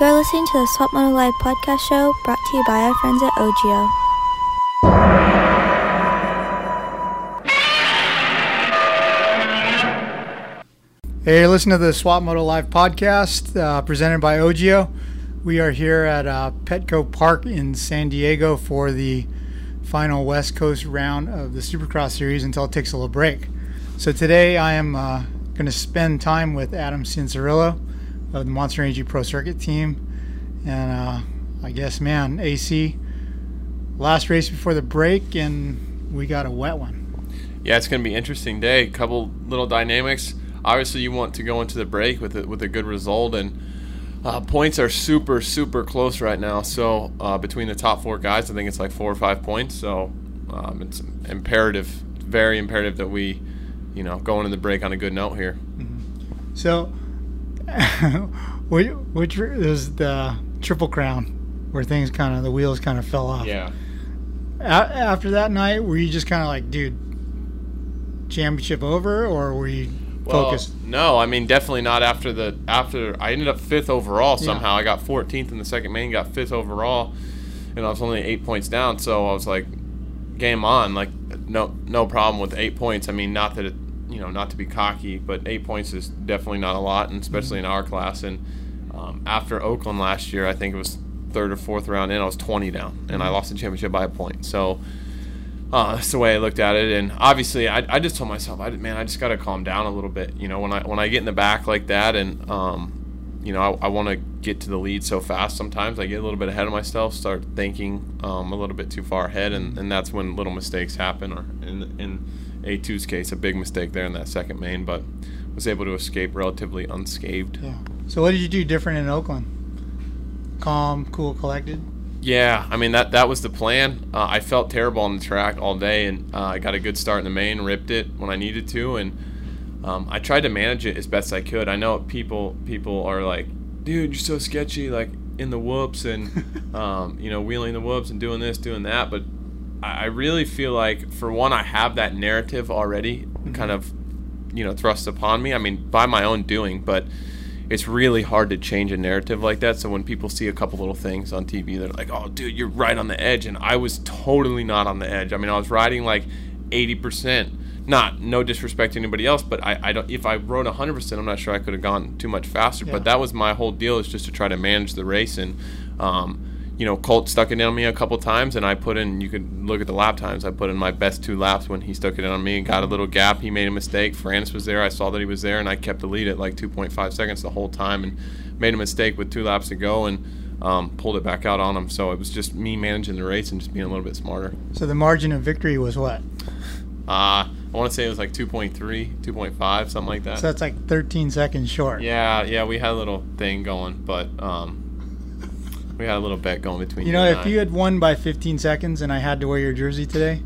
You're listening to the Swap Moto Live podcast show brought to you by our friends at OGIO. Hey, listen to the Swap Moto Live podcast uh, presented by OGIO. We are here at uh, Petco Park in San Diego for the final West Coast round of the Supercross series until it takes a little break. So today I am uh, going to spend time with Adam Cianciarulo of the Monster Energy Pro Circuit team. And uh, I guess, man, AC, last race before the break, and we got a wet one. Yeah, it's going to be an interesting day. A couple little dynamics. Obviously, you want to go into the break with a, with a good result, and uh, points are super super close right now. So uh, between the top four guys, I think it's like four or five points. So um, it's imperative, very imperative that we, you know, go into the break on a good note here. Mm-hmm. So, which, which is the triple crown where things kind of the wheels kind of fell off. Yeah. A- after that night, were you just kind of like, dude, championship over, or were you well, focused? No, I mean definitely not after the after I ended up fifth overall somehow. Yeah. I got 14th in the second main, got fifth overall, and I was only eight points down. So I was like, game on. Like no no problem with eight points. I mean, not that it you know not to be cocky, but eight points is definitely not a lot, and especially mm-hmm. in our class. And um, after Oakland last year, I think it was third or fourth round in, I was 20 down, and I mm-hmm. lost the championship by a point. So uh, that's the way I looked at it. And obviously, I, I just told myself, I man, I just got to calm down a little bit. You know, when I when I get in the back like that, and um, you know, I, I want to get to the lead so fast. Sometimes I get a little bit ahead of myself, start thinking um, a little bit too far ahead, and, and that's when little mistakes happen. Or in in A2's case, a big mistake there in that second main, but was able to escape relatively unscathed. Yeah. So what did you do different in Oakland? Calm, cool, collected. Yeah, I mean that that was the plan. Uh, I felt terrible on the track all day, and uh, I got a good start in the main, ripped it when I needed to, and um, I tried to manage it as best I could. I know people people are like, dude, you're so sketchy, like in the whoops and um, you know wheeling the whoops and doing this, doing that, but I, I really feel like for one, I have that narrative already, mm-hmm. kind of you know thrust upon me. I mean by my own doing, but it's really hard to change a narrative like that. So when people see a couple little things on TV, they're like, "Oh, dude, you're right on the edge," and I was totally not on the edge. I mean, I was riding like 80%. Not no disrespect to anybody else, but I, I don't. If I rode 100%, I'm not sure I could have gone too much faster. Yeah. But that was my whole deal is just to try to manage the race and. Um, you know, Colt stuck it in on me a couple times, and I put in. You could look at the lap times. I put in my best two laps when he stuck it in on me and got a little gap. He made a mistake. Francis was there. I saw that he was there, and I kept the lead at like 2.5 seconds the whole time, and made a mistake with two laps to go, and um, pulled it back out on him. So it was just me managing the race and just being a little bit smarter. So the margin of victory was what? Uh, I want to say it was like 2.3, 2.5, something like that. So that's like 13 seconds short. Yeah, yeah, we had a little thing going, but um, we had a little bet going between you. know, if I. you had won by 15 seconds and I had to wear your jersey today,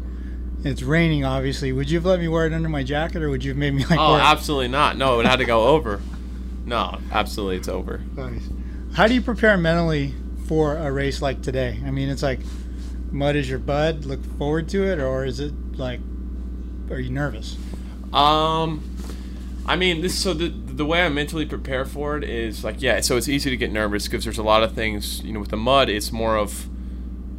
it's raining, obviously. Would you have let me wear it under my jacket, or would you have made me like? Oh, absolutely not. No, it had to go over. No, absolutely, it's over. Nice. How do you prepare mentally for a race like today? I mean, it's like mud is your bud. Look forward to it, or is it like, are you nervous? Um, I mean, this so the the way I mentally prepare for it is like yeah. So it's easy to get nervous because there's a lot of things. You know, with the mud, it's more of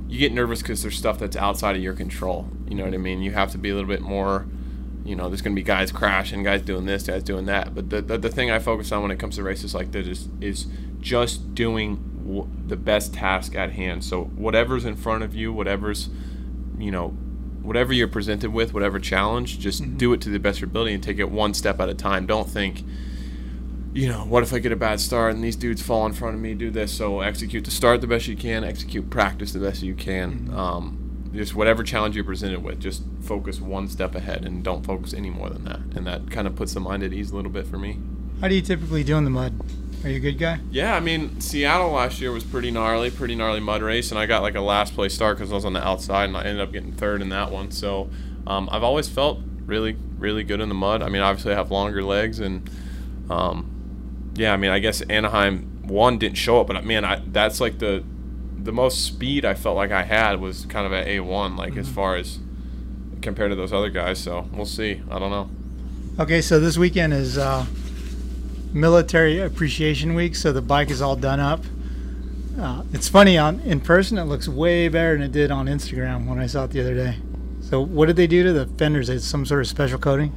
you get nervous because there's stuff that's outside of your control. You know what I mean? You have to be a little bit more. You know, there's going to be guys crashing, guys doing this, guys doing that. But the, the, the thing I focus on when it comes to races like this is, is just doing w- the best task at hand. So whatever's in front of you, whatever's, you know, whatever you're presented with, whatever challenge, just mm-hmm. do it to the best of your ability and take it one step at a time. Don't think, you know, what if I get a bad start and these dudes fall in front of me, do this. So execute the start the best you can, execute practice the best you can. Mm-hmm. Um, just whatever challenge you're presented with, just focus one step ahead and don't focus any more than that. And that kind of puts the mind at ease a little bit for me. How do you typically do in the mud? Are you a good guy? Yeah, I mean, Seattle last year was pretty gnarly, pretty gnarly mud race, and I got like a last place start because I was on the outside, and I ended up getting third in that one. So um, I've always felt really, really good in the mud. I mean, obviously I have longer legs, and um, yeah, I mean, I guess Anaheim one didn't show up, but man, I, that's like the the most speed I felt like I had was kind of at A one, like mm-hmm. as far as compared to those other guys. So we'll see. I don't know. Okay, so this weekend is. Uh military appreciation week, so the bike is all done up. Uh, it's funny on in person. It looks way better than it did on Instagram when I saw it the other day. So what did they do to the fenders? It's some sort of special coating.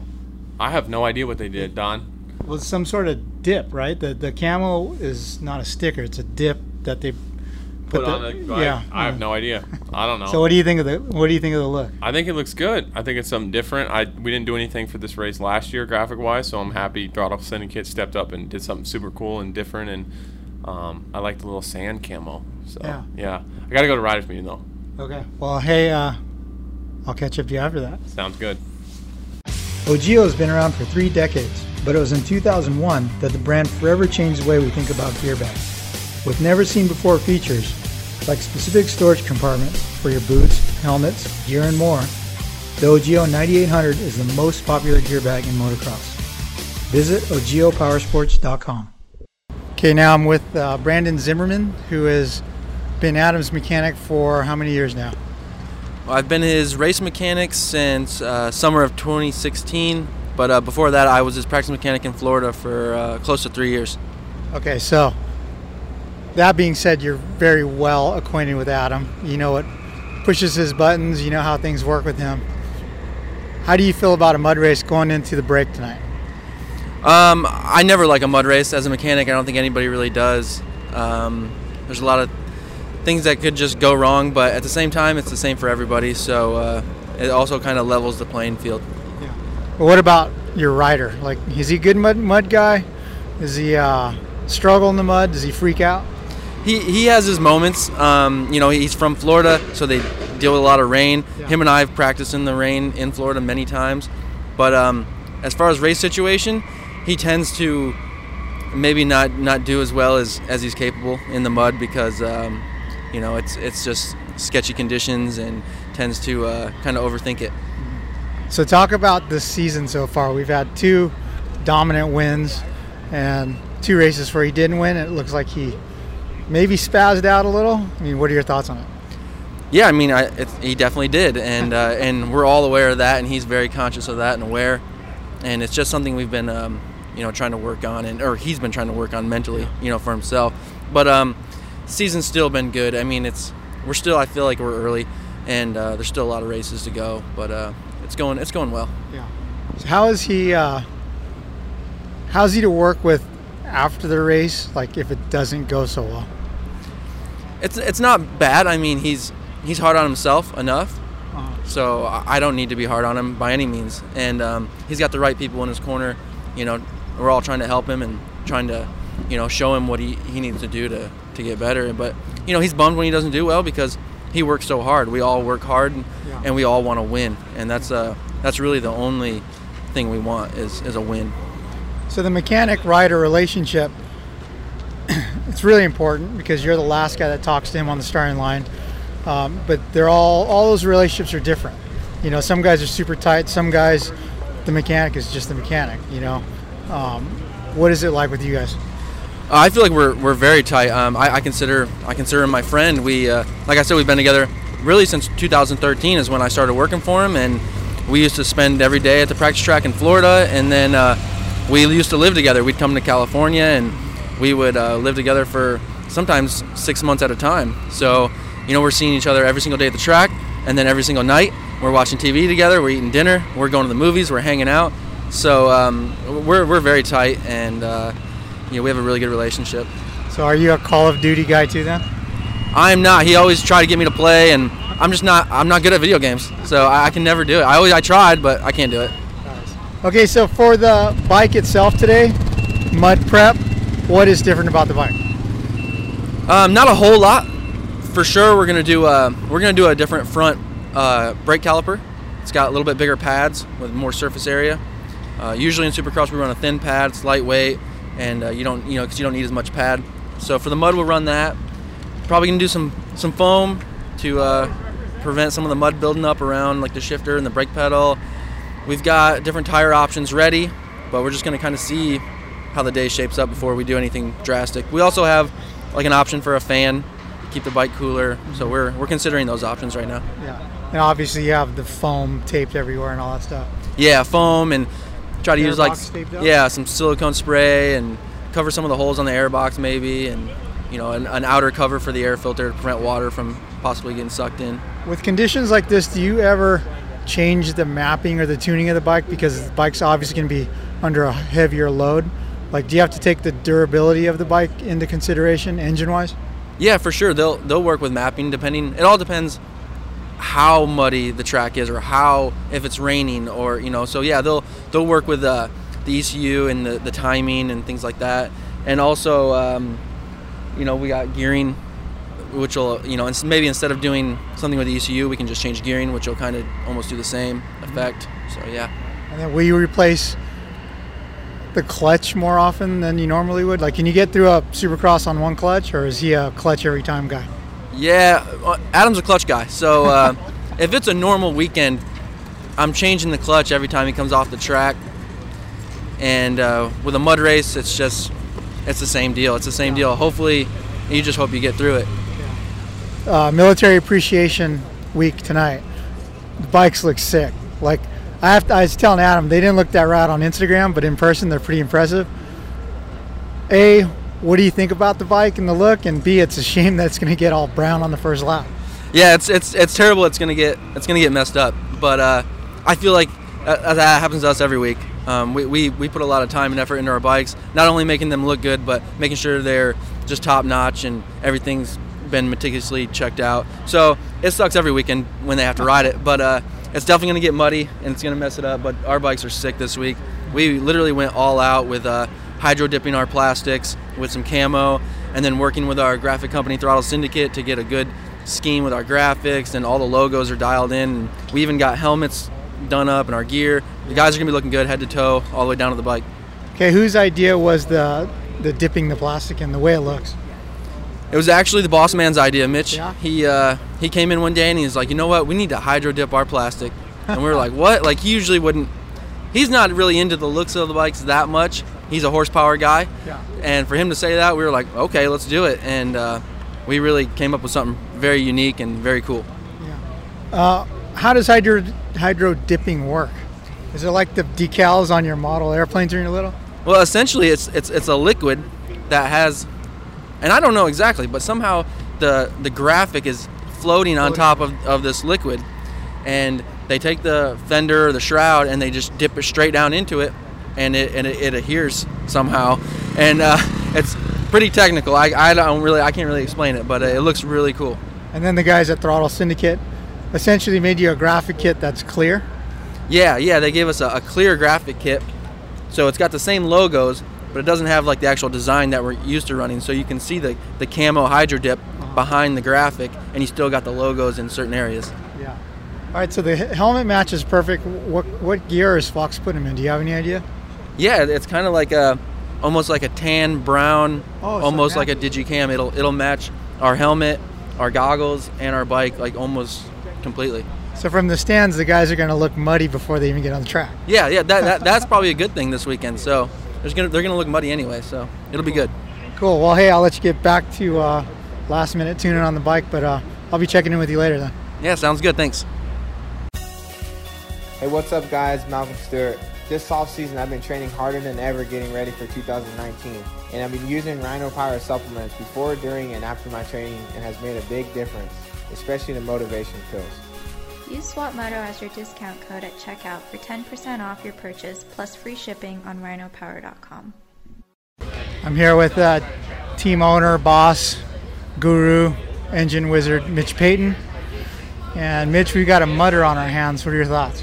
I have no idea what they did, Don. Well, it's some sort of dip, right? The the camo is not a sticker; it's a dip that they Put the- on the, yeah. I, I have no idea. I don't know. So what do you think of the what do you think of the look? I think it looks good. I think it's something different. I we didn't do anything for this race last year, graphic wise, so I'm happy Throttle Syndicate stepped up and did something super cool and different. And um, I like the little sand camo. So Yeah. yeah, I got to go to riders meeting though. Okay. Well, hey, uh, I'll catch up to you after that. Sounds good. Ogio has been around for three decades, but it was in 2001 that the brand forever changed the way we think about gear bags. With never seen before features, like specific storage compartments for your boots, helmets, gear, and more, the Ogio 9800 is the most popular gear bag in motocross. Visit ogiopowersports.com. Okay, now I'm with uh, Brandon Zimmerman, who has been Adam's mechanic for how many years now? Well, I've been his race mechanic since uh, summer of 2016, but uh, before that, I was his practice mechanic in Florida for uh, close to three years. Okay, so that being said, you're very well acquainted with Adam. You know what pushes his buttons, you know how things work with him. How do you feel about a mud race going into the break tonight? Um, I never like a mud race as a mechanic. I don't think anybody really does. Um, there's a lot of things that could just go wrong, but at the same time, it's the same for everybody. So uh, it also kind of levels the playing field. But what about your rider? Like, is he a good mud, mud guy? Is he uh, struggle in the mud? Does he freak out? He, he has his moments. Um, you know, he's from Florida, so they deal with a lot of rain. Yeah. Him and I have practiced in the rain in Florida many times. But um, as far as race situation, he tends to maybe not, not do as well as, as he's capable in the mud because, um, you know, it's, it's just sketchy conditions and tends to uh, kind of overthink it. So, talk about this season so far. We've had two dominant wins and two races where he didn't win. It looks like he maybe spazzed out a little. I mean, what are your thoughts on it? Yeah, I mean, I, it, he definitely did, and uh, and we're all aware of that, and he's very conscious of that and aware, and it's just something we've been, um, you know, trying to work on, and or he's been trying to work on mentally, you know, for himself. But um, season's still been good. I mean, it's we're still, I feel like we're early, and uh, there's still a lot of races to go, but uh, it's going, it's going well. Yeah. So how is he? Uh, how's he to work with after the race? Like if it doesn't go so well. It's it's not bad. I mean, he's he's hard on himself enough, so I I don't need to be hard on him by any means. And um, he's got the right people in his corner. You know, we're all trying to help him and trying to, you know, show him what he, he needs to do to, to get better. But you know, he's bummed when he doesn't do well because he works so hard. We all work hard, and, Yeah. and we all want to win. And that's uh that's really the only thing we want is is a win. So the mechanic rider relationship, it's really important because you're the last guy that talks to him on the starting line. Um, but they're all all those relationships are different. You know, some guys are super tight. Some guys, the mechanic is just the mechanic. You know, um, what is it like with you guys? Uh, I feel like we're, we're very tight. Um, I, I consider I consider him my friend. We uh, like I said, we've been together really since 2013 is when I started working for him, and we used to spend every day at the practice track in Florida, and then uh, we used to live together. We'd come to California, and we would uh, live together for sometimes six months at a time. So you know we're seeing each other every single day at the track, and then every single night we're watching TV together. We're eating dinner. We're going to the movies. We're hanging out. So um, we're, we're very tight, and uh, you know we have a really good relationship. So are you a Call of Duty guy too then? I'm not. He always tried to get me to play, and I'm just not. I'm not good at video games, so I, I can never do it. I always I tried, but I can't do it. Okay, so for the bike itself today, mud prep, what is different about the bike? Um, not a whole lot, for sure. We're gonna do a we're gonna do a different front uh, brake caliper. It's got a little bit bigger pads with more surface area. Uh, usually in Supercross we run a thin pad. It's lightweight, and uh, you don't you know because you don't need as much pad. So for the mud we'll run that. Probably gonna do some some foam to uh, prevent some of the mud building up around like the shifter and the brake pedal. We've got different tire options ready, but we're just gonna kind of see how the day shapes up before we do anything drastic. We also have like an option for a fan, to keep the bike cooler. So we're we're considering those options right now. Yeah. And obviously you have the foam taped everywhere and all that stuff. Yeah, foam and try to use like Airbox taped up? yeah some silicone spray and cover some of the holes on the airbox maybe and you know, an, an outer cover for the air filter to prevent water from possibly getting sucked in. With conditions like this, do you ever change the mapping or the tuning of the bike because the bike's obviously going to be under a heavier load? Like, do you have to take the durability of the bike into consideration, engine-wise? Yeah, for sure. They'll they'll work with mapping depending. It all depends how muddy the track is or how if it's raining or you know. So yeah, they'll they'll work with uh, the ECU and the, the timing and things like that. And also, um, you know, we got gearing, which will you know maybe instead of doing something with the ECU, we can just change gearing, which will kind of almost do the same effect. So yeah. And then will you replace the clutch more often than you normally would? Like, can you get through a Supercross on one clutch, or is he a clutch every time guy? Yeah, uh, Adam's a clutch guy. So uh, if it's a normal weekend, I'm changing the clutch every time he comes off the track. And uh, with a mud race, it's just it's the same deal. It's the same deal. Hopefully, you just hope you get through it. Uh, military Appreciation Week tonight. The bikes look sick. Like I have to, I was telling Adam they didn't look that rad on Instagram, but in person they're pretty impressive. A, what do you think about the bike and the look? And B, it's a shame that it's going to get all brown on the first lap. Yeah, it's it's it's terrible. It's gonna get it's gonna get messed up. But uh, I feel like uh, that happens to us every week. Um, we, we, we put a lot of time and effort into our bikes, not only making them look good, but making sure they're just top notch and everything's been meticulously checked out. So it sucks every weekend when they have to ride it, but uh, it's definitely going to get muddy and it's going to mess it up. But our bikes are sick this week. We literally went all out with uh, hydro dipping our plastics with some camo and then working with our graphic company Throttle Syndicate to get a good scheme with our graphics and all the logos are dialed in. we even got helmets done up and our gear. The guys are gonna be looking good head to toe all the way down to the bike. Okay, whose idea was the the dipping the plastic in the way it looks? It was actually the boss man's idea, Mitch. Yeah. He uh, he came in one day and he was like, you know what, we need to hydro dip our plastic, and we were like, what? Like he usually wouldn't. He's not really into the looks of the bikes that much. He's a horsepower guy, Yeah. and for him to say that, we were like, okay, let's do it, and uh, we really came up with something very unique and very cool. Uh, how does hydro hydro dipping work? Is it like the decals on your model airplanes when you're little? Well, essentially, it's it's it's a liquid that has, and I don't know exactly, but somehow the the graphic is floating on top of, of this liquid, and they take the fender or the shroud and they just dip it straight down into it, and it and it, it adheres somehow, and uh, it's pretty technical. I, I don't really I can't really explain it, but it looks really cool. And then the guys at Throttle Syndicate essentially made you a graphic kit that's clear. Yeah, yeah, they gave us a, a clear graphic kit. So it's got the same logos, but it doesn't have like the actual design that we're used to running. So you can see the, the camo hydro dip behind the graphic, and you still got the logos in certain areas. Yeah. All right, so the helmet match is perfect. What what gear is Fox putting him in? Do you have any idea? Yeah, it's kind of like a, almost like a tan brown, Oh, almost now- like a digicam. It'll it'll match our helmet, our goggles, and our bike like almost completely. So from the stands, the guys are going to look muddy before they even get on the track. Yeah, yeah, that, that that's probably a good thing this weekend. So there's gonna they're gonna look muddy anyway, so it'll be good. Cool. Well, hey, I'll let you get back to uh, last minute tuning on the bike, but uh, I'll be checking in with you later then. Yeah, sounds good. Thanks. Hey, what's up, guys? Malcolm Stewart. This offseason, I've been training harder than ever getting ready for 2019, and I've been using Rhino Power supplements before, during, and after my training, and has made a big difference, especially the motivation pills. Use Swap Moto as your discount code at checkout for 10% off your purchase plus free shipping on rhinopower.com. I'm here with uh, team owner, boss, guru, engine wizard, Mitch Payton. And Mitch, we've got a mutter on our hands. What are your thoughts?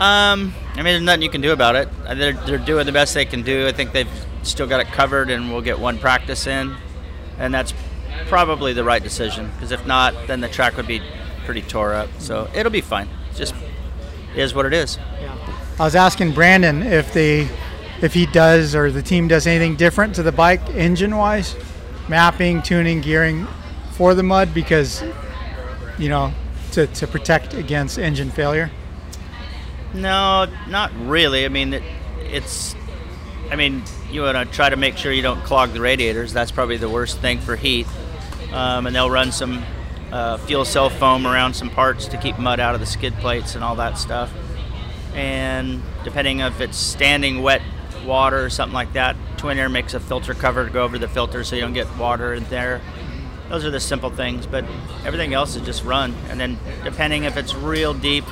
Um, I mean, there's nothing you can do about it. Uh, They're, they're doing the best they can do. I think they've still got it covered, and we'll get one practice in, and that's probably the right decision. Because if not, then the track would be pretty tore up. So it'll be fine. It's just is what it is. I was asking Brandon if they, if he does or the team does anything different to the bike engine-wise, mapping, tuning, gearing for the mud because, you know, to, to protect against engine failure. No, not really. I mean, it, it's. I mean, you want to try to make sure you don't clog the radiators. That's probably the worst thing for heat. Um, and they'll run some uh, fuel cell foam around some parts to keep mud out of the skid plates and all that stuff. And depending if it's standing wet water or something like that, twin air makes a filter cover to go over the filter so you don't get water in there. Those are the simple things, but everything else is just run. And then depending if it's real deep,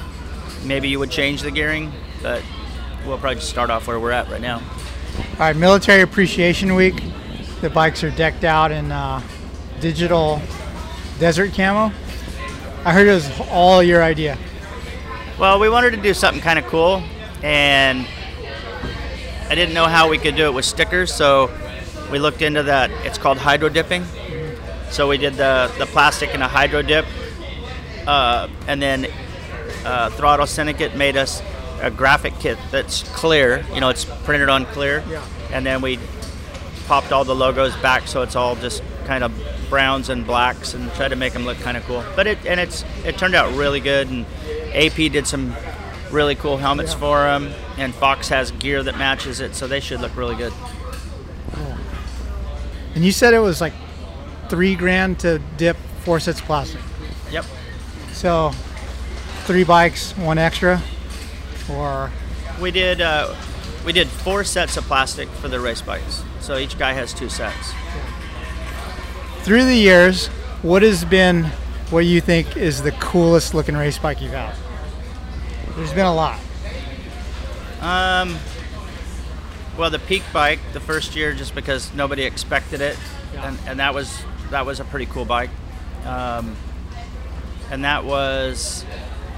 maybe you would change the gearing, but we'll probably just start off where we're at right now. All right, Military Appreciation Week. The bikes are decked out in uh, digital desert camo. I heard it was all your idea. Well, we wanted to do something kind of cool, and I didn't know how we could do it with stickers, so we looked into that. It's called hydro dipping. So we did the, the plastic in a hydro dip, uh, and then uh, Throttle Syndicate made us a graphic kit that's clear. You know, it's printed on clear, Yeah. and then we popped all the logos back so it's all just kind of browns and blacks and tried to make them look kind of cool. But it and it's it turned out really good. And AP did some really cool helmets for them, and Fox has gear that matches it, so they should look really good. And you said it was like three grand to dip four sets of plastic. Yep. So three bikes, one extra, or We did uh, we did four sets of plastic for the race bikes, so each guy has two sets. through the years, what has been what you think is the coolest looking race bike you've had? There's been a lot. Um, well, the peak bike the first year, just because nobody expected it, Yeah. and, and that was that was a pretty cool bike. Um, and that was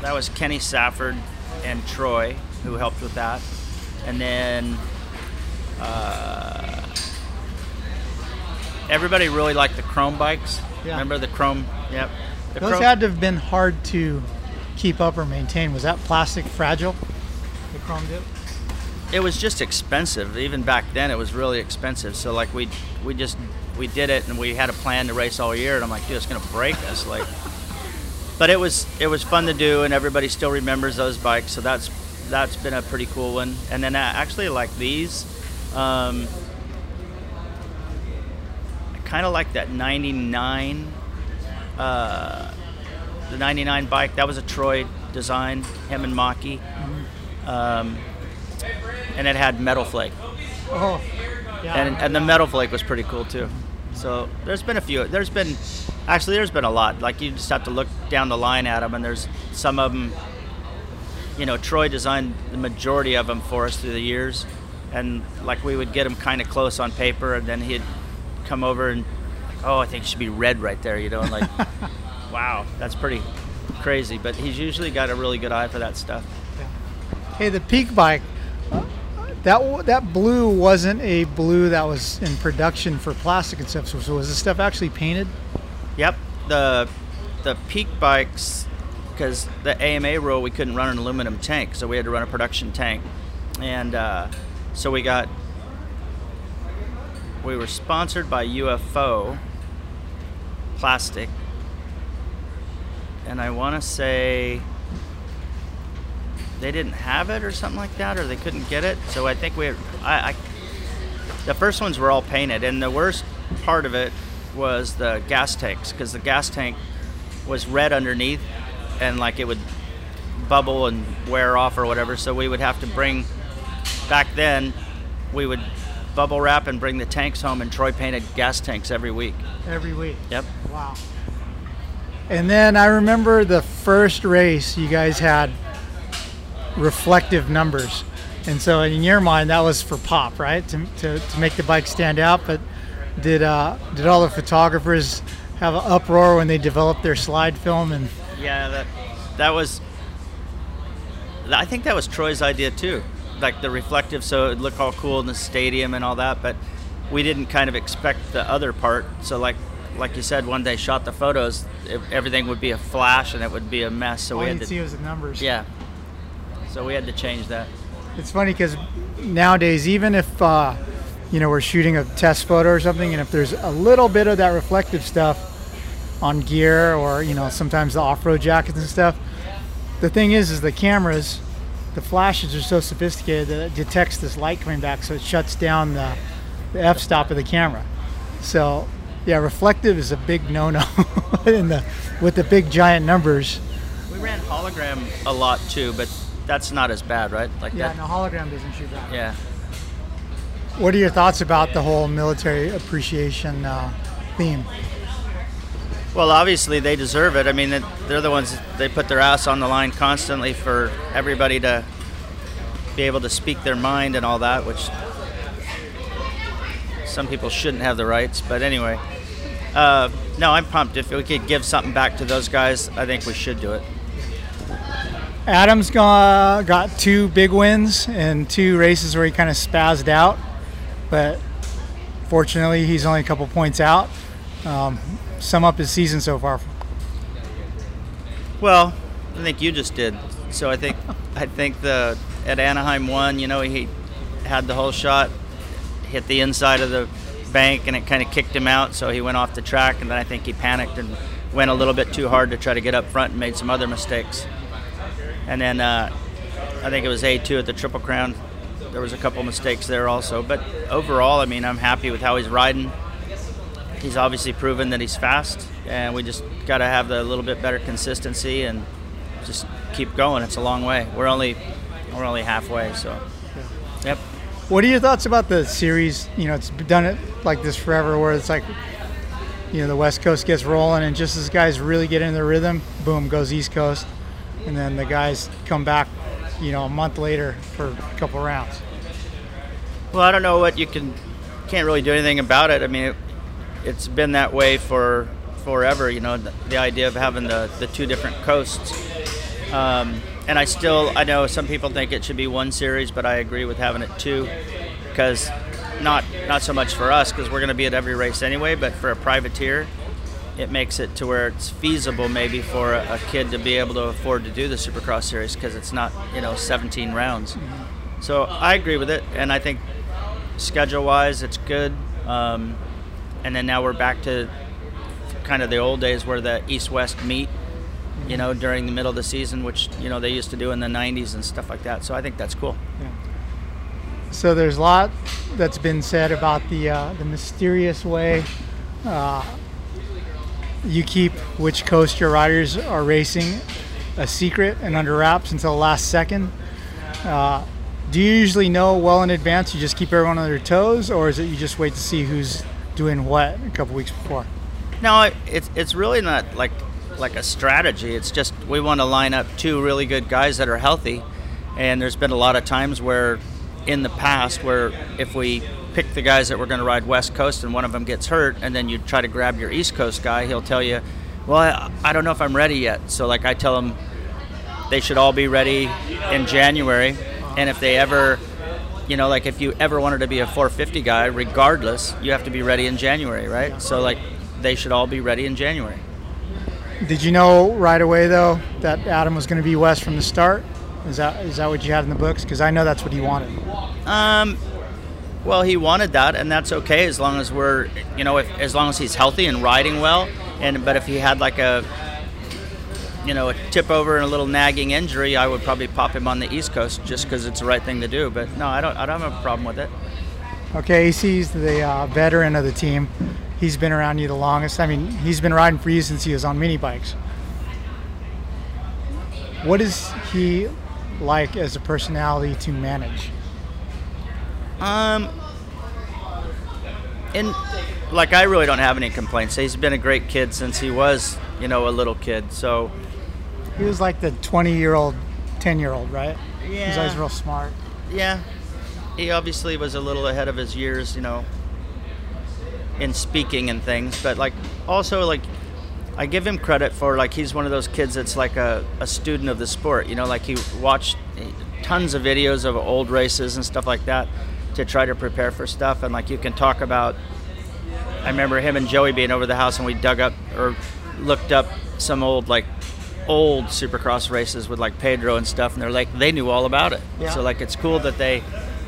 that was Kenny Safford and Troy who helped with that, and then uh, everybody really liked the chrome bikes. Yeah. Remember the chrome? Yep. The Those chrome- had to have been hard to keep up or maintain. Was that plastic fragile? The chrome dip? it was just expensive. Even back then, it was really expensive. So like we we just we did it, and we had a plan to race all year. And I'm like, dude, it's gonna break us. Like, but it was it was fun to do, and everybody still remembers those bikes. So that's that's been a pretty cool one. And then uh, actually like these, um, I kind of like that '99. Uh, the 99 bike that was a Troy design, him and Maki. Um, and it had metal flake, Oh, yeah. and, and the metal flake was pretty cool too. So there's been a few. There's been actually there's been a lot. Like you just have to look down the line at them, and there's some of them. You know, Troy designed the majority of them for us through the years, and like we would get them kind of close on paper, and then he'd come over and, oh, I think it should be red right there. You know, and like, wow, that's pretty crazy. But he's usually got a really good eye for that stuff. Hey, the peak bike. That that blue wasn't a blue that was in production for plastic and stuff. So, was this stuff actually painted? Yep, the the peak bikes because the AMA rule we couldn't run an aluminum tank, so we had to run a production tank, and uh, so we got we were sponsored by UFO Plastic, and I want to say they didn't have it or something like that, or they couldn't get it. So I think we, I, I the first ones were all painted, and the worst part of it was the gas tanks because the gas tank was red underneath, and like it would bubble and wear off or whatever. So we would have to bring back then, we would bubble wrap and bring the tanks home, and Troy painted gas tanks every week. Every week. Yep. Wow. And then I remember the first race you guys had reflective numbers. And so in your mind that was for pop, right? To, to, to make the bike stand out. But did uh, did all the photographers have an uproar when they developed their slide film and Yeah, that that was. I think that was Troy's idea too, like the reflective, so it'd look all cool in the stadium and all that. But we didn't kind of expect the other part. So like, like you said, one day shot the photos, it, everything would be a flash and it would be a mess. So all we had to, see was the numbers? yeah. So we had to change that. It's funny because nowadays, even if uh, you know we're shooting a test photo or something, and if there's a little bit of that reflective stuff on gear, or you know sometimes the off-road jackets and stuff, the thing is, is the cameras, the flashes are so sophisticated that it detects this light coming back, so it shuts down the, the f-stop of the camera. So yeah, reflective is a big no-no in the with the big giant numbers. We ran hologram a lot too, but that's not as bad, right? Like Yeah, that. no hologram doesn't shoot that. Yeah. What are your thoughts about the whole military appreciation uh, theme? Well, obviously they deserve it. I mean, they're the ones they put their ass on the line constantly for everybody to be able to speak their mind and all that, which some people shouldn't have the rights. But anyway, uh, no, I'm pumped. If we could give something back to those guys, I think we should do it. Adam's got, got two big wins and two races where he kind of spazzed out, but fortunately he's only a couple points out. Um, sum up his season so far. Well, I think you just did. So I think I think the at Anaheim one, you know, he had the whole shot, hit the inside of the bank, and it kind of kicked him out. So he went off the track, and then I think he panicked and went a little bit too hard to try to get up front and made some other mistakes. And then uh, I think it was A2 at the Triple Crown. There was a couple mistakes there also, but overall, I mean, I'm happy with how he's riding. He's obviously proven that he's fast, and we just got to have a little bit better consistency and just keep going. It's a long way. We're only we're only halfway, so yep. What are your thoughts about the series? You know, it's done it like this forever, where it's like, you know, the West Coast gets rolling, and just as guys really get in the rhythm, boom, goes East Coast and then the guys come back, you know, a month later for a couple rounds. Well, I don't know what you can can't really do anything about it. I mean, it, has been that way for forever. You know, the, the, idea of having the, the two different coasts. Um, and I still I know some people think it should be one series, but I agree with having it two because not not so much for us because we're going to be at every race anyway, but for a privateer it makes it to where it's feasible maybe for a, a kid to be able to afford to do the Supercross series because it's not you know 17 rounds. Mm-hmm. So I agree with it, and I think schedule-wise it's good. Um, and then now we're back to kind of the old days where the East-West meet, you know, during the middle of the season, which you know they used to do in the 90s and stuff like that. So I think that's cool. Yeah. So there's a lot that's been said about the uh, the mysterious way uh, you keep which coast your riders are racing a secret and under wraps until the last second. Uh, do you usually know well in advance? You just keep everyone on their toes, or is it you just wait to see who's doing what a couple weeks before? No, it's it's really not like like a strategy. It's just we want to line up two really good guys that are healthy, and there's been a lot of times where in the past where if we pick the guys that were going to ride West Coast and one of them gets hurt, and then you try to grab your East Coast guy, he'll tell you, well, I, I don't know if I'm ready yet. So, like, I tell them they should all be ready in January. And if they ever, you know, like if you ever wanted to be a 450 guy, regardless, you have to be ready in January, right? So, like, they should all be ready in January. Did you know right away, though, that Adam was going to be West from the start? Is that is that what you had in the books? Because I know that's what he wanted. Um, well, he wanted that, and that's okay as long as we're, you know, if as long as he's healthy and riding well. And but if he had like a, you know, a tip over and a little nagging injury, I would probably pop him on the East Coast just because it's the right thing to do. But no, I don't. I don't have a problem with it. Okay, AC's the uh, veteran of the team. He's been around you the longest. I mean, he's been riding for you since he was on mini bikes. What is he like as a personality to manage? Um, and like I really don't have any complaints. He's been a great kid since he was, you know, a little kid. So he was like the 20 year old, 10 year old, right? Yeah. He's always real smart. Yeah. He obviously was a little ahead of his years, you know, in speaking and things. But like also like I give him credit for like he's one of those kids that's like a, a student of the sport. You know, like he watched tons of videos of old races and stuff like that to try to prepare for stuff. And like you can talk about, I remember him and Joey being over the house and we dug up or looked up some old like old supercross races with like Pedro and stuff, and they're like they knew all about it. Yeah. So like it's cool that they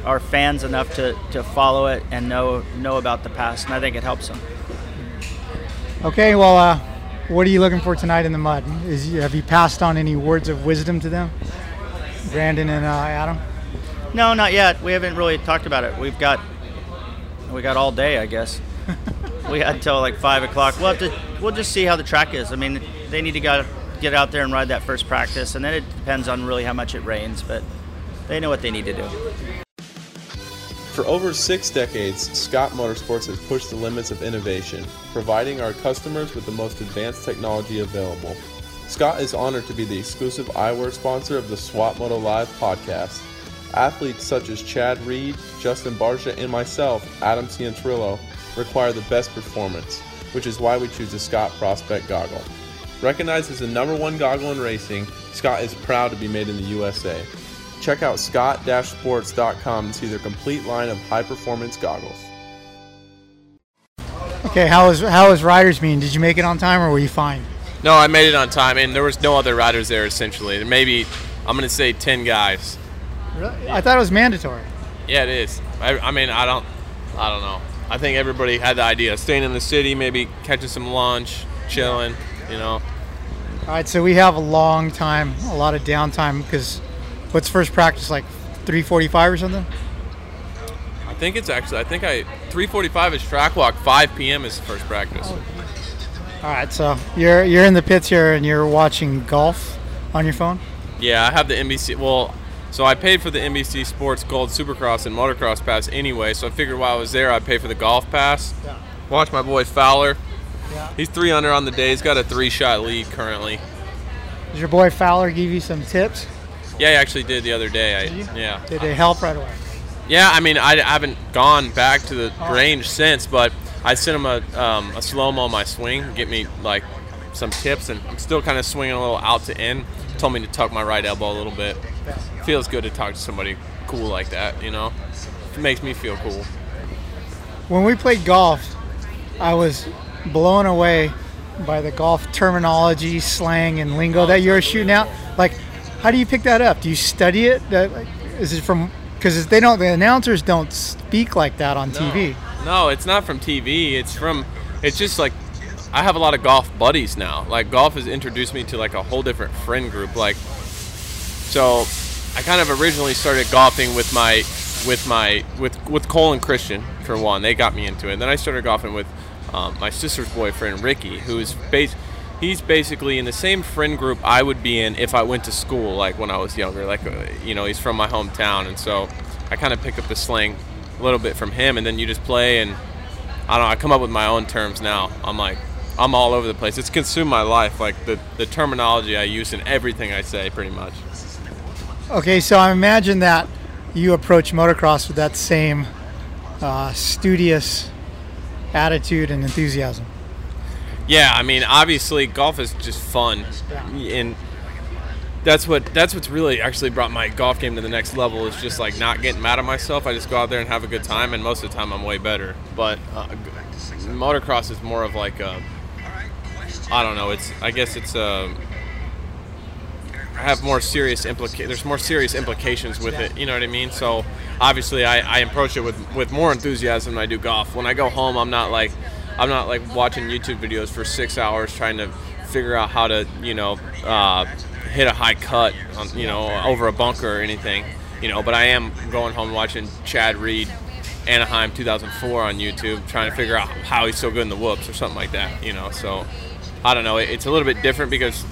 are fans enough to, to follow it and know know about the past, and I think it helps them. Okay, well, uh, what are you looking for tonight in the mud? Is have you passed on any words of wisdom to them, Brandon and uh, Adam? No, not yet. We haven't really talked about it. We've got we got all day, I guess. we had until like five o'clock. We'll have to. We'll just see how the track is. I mean, they need to go, get out there and ride that first practice, and then it depends on really how much it rains. But they know what they need to do. For over six decades, Scott Motorsports has pushed the limits of innovation, providing our customers with the most advanced technology available. Scott is honored to be the exclusive eyewear sponsor of the Swap Moto Live podcast. Athletes such as Chad Reed, Justin Barcia, and myself, Adam Cianciarulo, require the best performance, which is why we choose the Scott Prospect goggle. Recognized as the number one goggle in racing, Scott is proud to be made in the USA. Check out scott-sports.com to see their complete line of high-performance goggles. Okay, how was how was riders meeting? Did you make it on time or were you fine? No, I made it on time, and there was no other riders there. Essentially, there maybe I'm gonna say ten guys. Really? I thought it was mandatory. Yeah, it is. I, I mean, I don't, I don't know. I think everybody had the idea, of staying in the city, maybe catching some lunch, chilling. You know. All right, so we have a long time, a lot of downtime because what's first practice like 3:45 or something? I think it's actually. I think I 3:45 is track walk. 5 p.m. is first practice. Oh, All right, so you're you're in the pits here and you're watching golf on your phone. Yeah, I have the NBC. Well, so I paid for the NBC Sports Gold Supercross and Motocross Pass anyway. So I figured while I was there, I'd pay for the golf pass. Yeah. Watch my boy Fowler. Yeah. He's three under on the day. He's got a three-shot lead currently. Did your boy Fowler give you some tips? Yeah, he actually did the other day. I, Did? Yeah. Did they help right away? Yeah, I mean, I, I haven't gone back to the Oh. range since, but I sent him a, um, a slow mo on my swing, get me like some tips, and I'm still kind of swinging a little out to in. Told me to tuck my right elbow a little bit. Feels good to talk to somebody cool like that, you know. It makes me feel cool. When we played golf, I was blown away by the golf terminology, slang, and lingo that you're shooting out. Like, how do you pick that up? Do you study it? That, like, is it from because they don't the announcers don't speak like that on TV. No, it's not from TV. It's from. It's just like I have a lot of golf buddies now. Like golf has introduced me to like a whole different friend group. Like, so I kind of originally started golfing with my with my with with Cole and Christian for one. They got me into it. And then I started golfing with um, my sister's boyfriend Ricky, who's bas- he's basically in the same friend group I would be in if I went to school, like when I was younger. Like uh, you know, he's from my hometown, and so I kind of pick up the slang a little bit from him, and then you just play and I don't know. I come up with my own terms now. I'm like, I'm all over the place. It's consumed my life. Like the, the terminology I use in everything I say, pretty much. Okay, so I imagine that you approach motocross with that same uh, studious attitude and enthusiasm. Yeah, I mean, obviously, golf is just fun, and that's what that's what's really actually brought my golf game to the next level. Is just like not getting mad at myself. I just go out there and have a good time, and most of the time, I'm way better. But uh, motocross is more of like a, I don't know. It's I guess it's. I have more serious implica- There's more serious implications with it. You know what I mean? So obviously, I, I approach it with with more enthusiasm than I do golf. When I go home, I'm not like I'm not like watching YouTube videos for six hours trying to figure out how to you know uh, hit a high cut on, you know over a bunker or anything. You know, but I am going home watching Chad Reed. Anaheim 2004 on YouTube, trying to figure out how he's so good in the whoops or something like that, you know. So I don't know. It- It's a little bit different because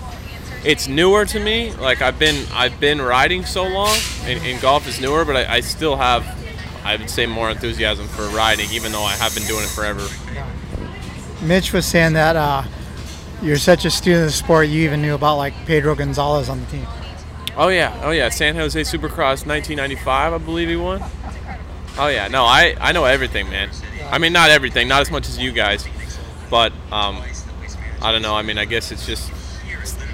it's newer to me. Like I've been I've been riding so long, and, and golf is newer, but I, I still have I would say more enthusiasm for riding, even though I have been doing it forever. Mitch was saying that uh, you're such a student of the sport, you even knew about like Pedro Gonzalez on the team. Oh yeah, oh yeah, San Jose Supercross 1995, I believe he won. Oh yeah, no, I I know everything, man. I mean, not everything, not as much as you guys, but um, I don't know. I mean, I guess it's just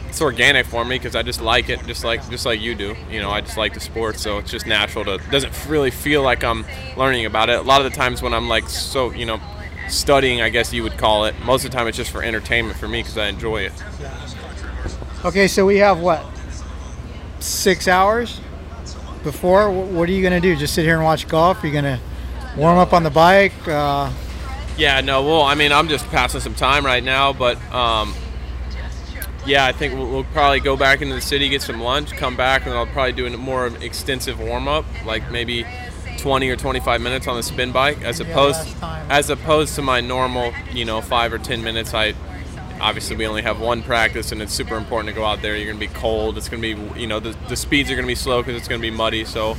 it's organic for me because I just like it, just like just like you do. You know, I just like the sport, so it's just natural to. Doesn't really feel like I'm learning about it. A lot of the times when I'm like so, you know, studying, I guess you would call it. Most of the time, it's just for entertainment for me because I enjoy it. Okay, so we have what six hours before. What are you gonna do? Just sit here and watch golf? Are you gonna warm up on the bike? Uh, Yeah, no, well, I mean, I'm just passing some time right now, but um, yeah, I think we'll, we'll probably go back into the city, get some lunch, come back, and I'll probably do a more extensive warm up, like maybe 20 or 25 minutes on the spin bike, as opposed as opposed to my normal, you know, five or 10 minutes. I obviously we only have one practice, and it's super important to go out there. You're gonna be cold. It's gonna be, you know, the, the speeds are gonna be slow because it's gonna be muddy. So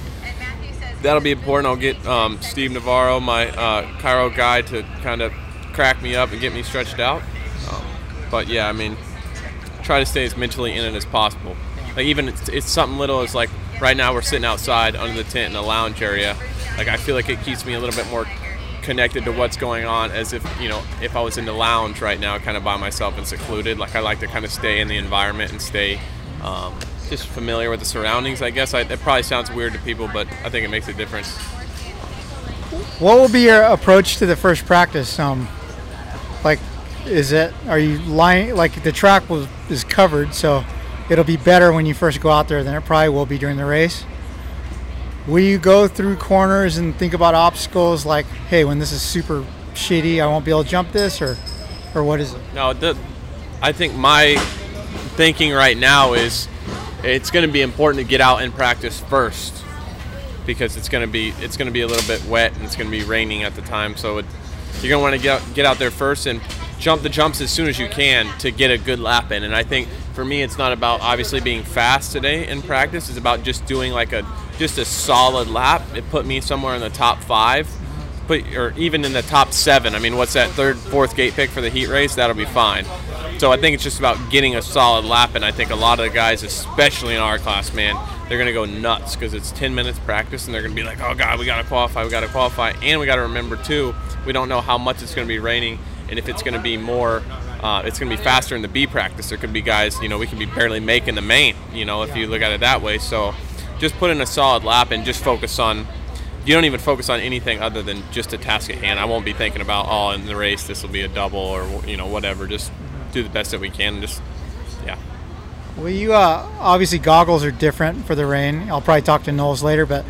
that'll be important. I'll get um, Steve Navarro, my uh, chiro guy, to kind of crack me up and get me stretched out. Um, but yeah, I mean, try to stay as mentally in it as possible. Like even it's, it's something little as like right now we're sitting outside under the tent in the lounge area. Like I feel like it keeps me a little bit more connected to what's going on as if you know if I was in the lounge right now, kind of by myself and secluded. Like I like to kind of stay in the environment and stay um, just familiar with the surroundings. I guess I, it probably sounds weird to people, but I think it makes a difference. What will be your approach to the first practice? Um, like, is it are you lying like the track was is covered, so it'll be better when you first go out there than it probably will be during the race. Will you go through corners and think about obstacles like, hey, when this is super shitty, I won't be able to jump this, or, or what is it? No, the, I think my thinking right now is it's going to be important to get out and practice first because it's going to be it's going to be a little bit wet and it's going to be raining at the time. So it, you're going to want to get out, get out there first and jump the jumps as soon as you can to get a good lap in. And I think for me, it's not about obviously being fast today in practice. It's about just doing like a just a solid lap. It put me somewhere in the top five, put or even in the top seven. I mean, what's that third, fourth gate pick for the heat race? That'll be fine. So I think it's just about getting a solid lap, and I think a lot of the guys, especially in our class, man, they're gonna go nuts because it's 10 minutes practice, and they're gonna be like, "Oh God, we gotta qualify, we gotta qualify," and we gotta remember too, we don't know how much it's gonna be raining, and if it's gonna be more uh, it's to be faster in the B practice. There could be guys, you know, we can be barely making the main, you know, if you look at it that way. So just put in a solid lap and just focus on, you don't even focus on anything other than just a task at hand. I won't be thinking about, oh, in the race, this will be a double or, you know, whatever. Just do the best that we can just, yeah. Well, you uh, obviously goggles are different for the rain. I'll probably talk to Knowles later, but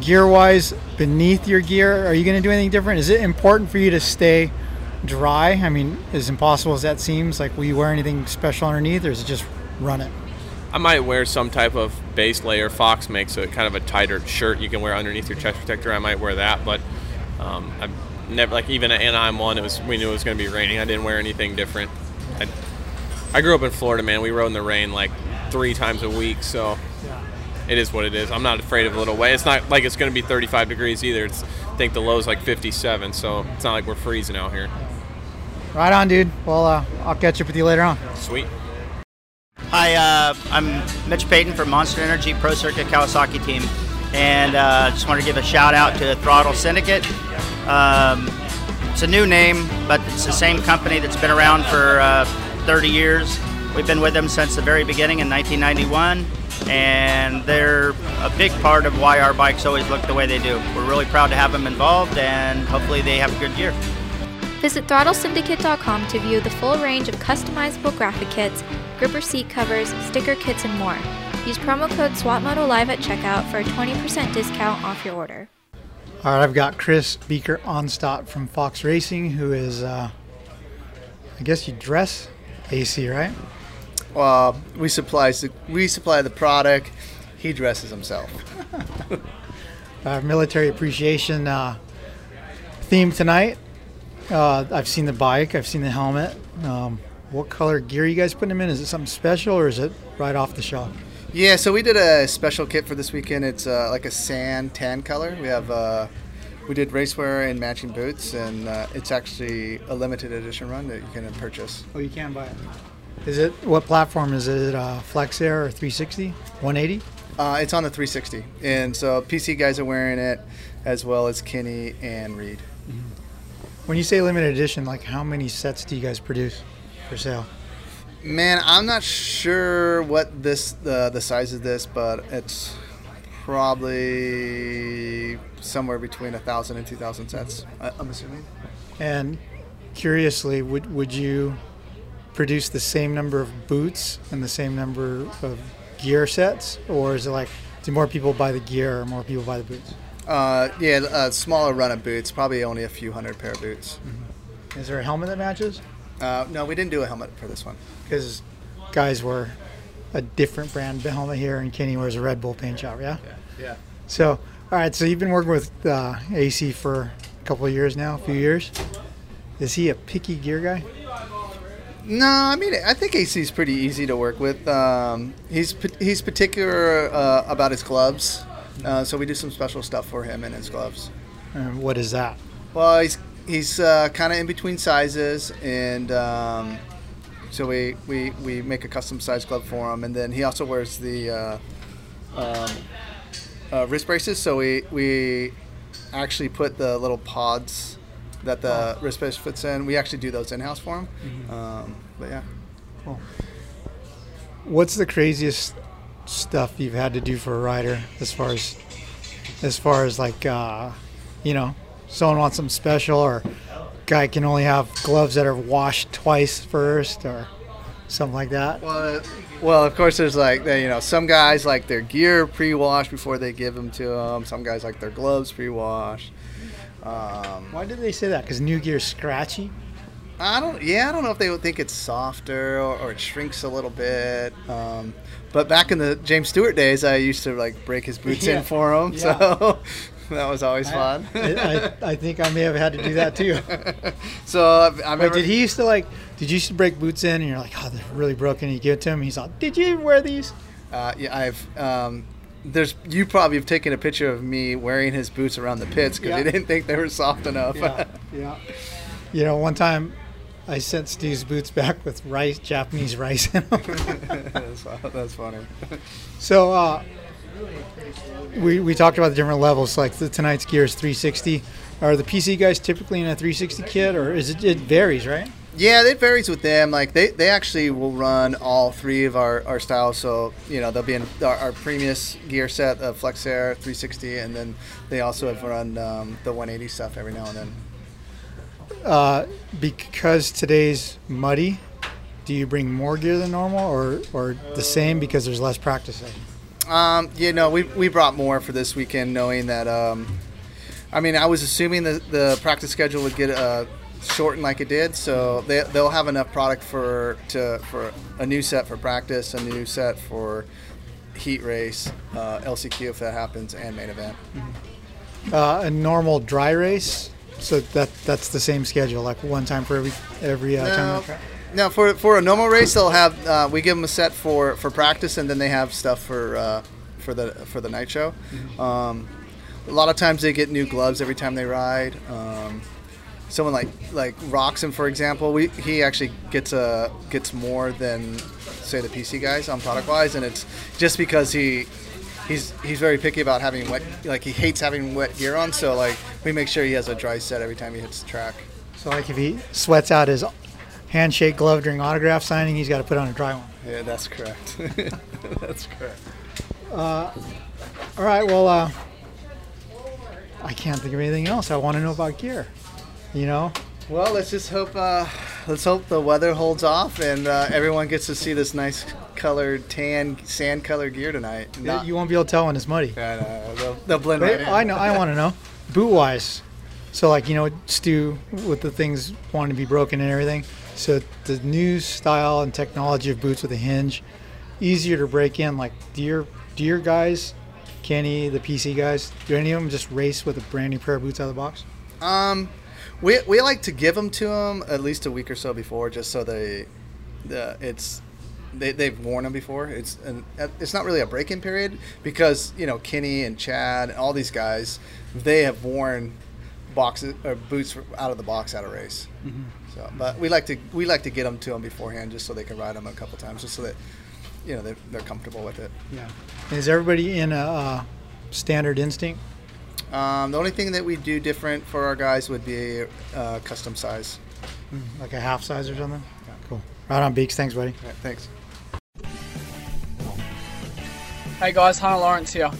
gear wise, beneath your gear, are you going to do anything different? Is it important for you to stay? dry? I mean, as impossible as that seems, like will you wear anything special underneath, or is it just run it? I might wear some type of base layer. Fox makes a kind of a tighter shirt you can wear underneath your chest protector. I might wear that, but um, I've never like even at Anaheim one. It was we knew it was going to be raining. I didn't wear anything different. I, I grew up in Florida, man. We rode in the rain like three times a week, so it is what it is. I'm not afraid of a little wet. It's not like it's going to be 35 degrees either. It's I think the low is like 57, so it's not like we're freezing out here. Right on, dude. Well, uh, I'll catch up with you later on. Sweet. Hi, uh, I'm Mitch Payton from Monster Energy Pro Circuit Kawasaki team, and uh, just want to give a shout out to Throttle Syndicate. Um, it's a new name, but it's the same company that's been around for uh, 30 years. We've been with them since the very beginning in 1991, and they're a big part of why our bikes always look the way they do. We're really proud to have them involved, and hopefully they have a good year. Visit throttlesyndicate.com to view the full range of customizable graphic kits, gripper seat covers, sticker kits, and more. Use promo code SwapMotoLive at checkout for a 20% discount off your order. All right, I've got Chris Beaker Onstadt from Fox Racing, who is, uh, I guess you dress AC, right? Well, we supply we supply the product. He dresses himself. uh, military appreciation uh, theme tonight. Uh, I've seen the bike. I've seen the helmet. Um, what color gear are you guys putting them in? Is it something special or is it right off the shelf? Yeah, so we did a special kit for this weekend. It's uh, like a sand tan color. We have uh, we did racewear and matching boots, and uh, it's actually a limited edition run that you can purchase. Oh, you can buy it. Is it what platform is it? Is it uh, Flex Air or 360, 180? Uh, it's on the 360, and so PC guys are wearing it, as well as Kenny and Reed. When you say limited edition, like how many sets do you guys produce for sale? Man, I'm not sure what this the the size of this, but it's probably somewhere between a thousand and two thousand sets. I'm assuming. And curiously, would would you produce the same number of boots and the same number of gear sets, or is it like do more people buy the gear or more people buy the boots? Uh, yeah, a smaller run of boots, probably only a few hundred pair of boots. Mm-hmm. Is there a helmet that matches? Uh, no, we didn't do a helmet for this one. Because guys wear a different brand helmet here, and Kenny wears a Red Bull paint job, yeah? Yeah. yeah. So, all right, so you've been working with uh, AC for a couple of years now, a few years. Is he a picky gear guy? No, I mean I think AC is pretty easy to work with. Um, he's he's particular uh, about his gloves. Uh, so we do some special stuff for him and his gloves. And what is that? Well, he's he's uh, kind of in between sizes, and um, so we, we we make a custom size glove for him, and then he also wears the uh, um, uh, wrist braces. So we we actually put the little pods that the wrist brace fits in. We actually do those in house for him. Um, but yeah. cool. What's the craziest stuff you've had to do for a rider as far as as far as like uh, you know someone wants something special or guy can only have gloves that are washed twice first or something like that Well, well, of course, there's like you know some guys like their gear pre-washed before they give them to them. Some guys like their gloves pre-washed. Um, why did they say that because new gear's scratchy I don't. Yeah, I don't know if they would think it's softer or, or it shrinks a little bit. Um, but back in the James Stewart days, I used to like break his boots Yeah. in for him, Yeah. so that was always fun. I, I, I think I may have had to do that too so I, I Wait, did he used to like did you used to break boots in and you're like oh they're really broken and you give it to him he's like did you wear these Uh, yeah, I've. Um, there's you probably have taken a picture of me wearing his boots around the pits because Yeah. he didn't think they were soft enough. yeah. You know, one time I sent Steve's boots back with rice, Japanese rice in them. that's, that's funny. so uh, we, we talked about the different levels. Like the tonight's gear is 360. Are the PC guys typically in a 360 kit, or is it? It varies, right? Yeah, it varies with them. Like they, they actually will run all three of our, our styles. So you know they'll be in our, our previous gear set of Flex Air 360, and then they also have run um, the 180 stuff every now and then. Uh, because today's muddy, do you bring more gear than normal, or or the same because there's less practicing? Um, you know, we, we brought more for this weekend, knowing that. Um, I mean, I was assuming that the practice schedule would get uh, shortened like it did, so they, they'll have enough product for to for a new set for practice, a new set for heat race, uh, LCQ if that happens, and main event. Uh, a normal dry race, so that that's the same schedule, like one time for every every uh, time. No, on track? no, for for a normal race, they'll have uh, we give them a set for, for practice, and then they have stuff for uh, for the for the night show. Um, a lot of times they get new gloves every time they ride. Um, someone like like Roczen, for example, we he actually gets a gets more than say the PC guys on product wise, and it's just because he. He's, he's very picky about having wet like he hates having wet gear on so like we make sure he has a dry set every time he hits the track So like if he sweats out his handshake glove during autograph signing, he's got to put on a dry one. yeah that's correct that's correct All right, well, uh, I can't think of anything else I want to know about gear. You know, Well, let's just hope. Uh, let's hope the weather holds off and uh, everyone gets to see this nice colored tan sand colored gear tonight. Not- you won't be able to tell when it's muddy. Yeah, no, they'll, they'll blend right in. I know. I want to know, boot wise. So like you know, Stu with the things wanting to be broken and everything. So the new style and technology of boots with a hinge, easier to break in. Like do your do your guys, Kenny, the PC guys, do any of them just race with a brand new pair of boots out of the box? Um, we, we like to give them to them at least a week or so before, just so they, the it's they, they've worn them before. It's and it's not really a break-in period because you know Kenny and Chad and all these guys, they have worn boxes or boots out of the box at a race. So, but we like to we like to get them to them beforehand just so they can ride them a couple times, just so that you know they're, they're comfortable with it. Yeah. Is everybody in a uh, standard instinct? Um, the only thing that we do different for our guys would be uh, custom size. Like a half size or something? Cool. Right on, Beaks. Thanks, buddy. All right, thanks. Hey guys, Hunter Lawrence here.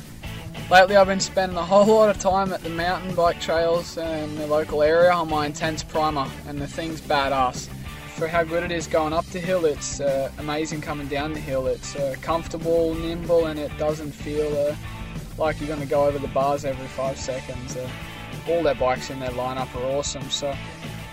Lately, I've been spending a whole lot of time at the mountain bike trails in the local area on my intense primer, and the thing's badass. For how good it is going up the hill, it's uh, amazing coming down the hill. It's uh, comfortable, nimble, and it doesn't feel uh, like you're going to go over the bars every five seconds. Uh, all their bikes in their lineup are awesome. So,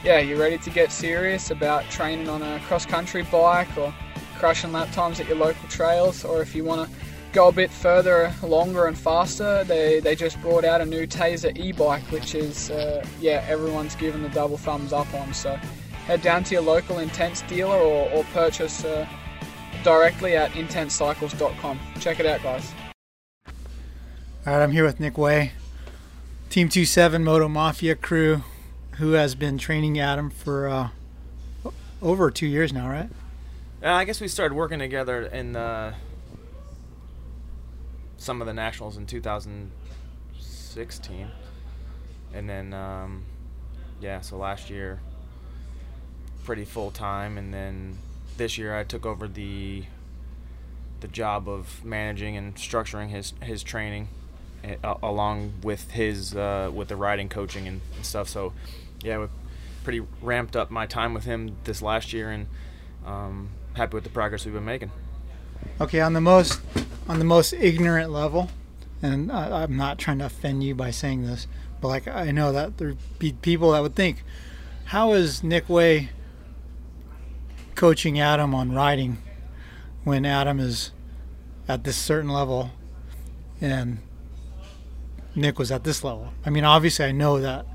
yeah, you're ready to get serious about training on a cross country bike or crushing lap times at your local trails, or if you want to go a bit further, longer and faster, they, they just brought out a new Tazer e-bike, which is, uh, yeah, everyone's given the double thumbs up on. So head down to your local Intense dealer or, or purchase uh, directly at intensecycles.com. Check it out, guys. All right, I'm here with Nick Wey, Team 27 Moto Mafia crew, who has been training Adam for uh, over two years now, right? Uh, I guess we started working together in uh, some of the nationals in 2016, and then um, yeah, so last year pretty full time, and then this year I took over the the job of managing and structuring his his training uh, along with his uh, with the riding coaching and, and, stuff. So yeah, we pretty ramped up my time with him this last year, and um, happy with the progress we've been making. Okay, on the most on the most ignorant level, and I, I'm not trying to offend you by saying this, but like I know that there'd be people that would think, how is Nick Wey coaching Adam on riding when Adam is at this certain level and Nick was at this level. I mean, obviously, I know that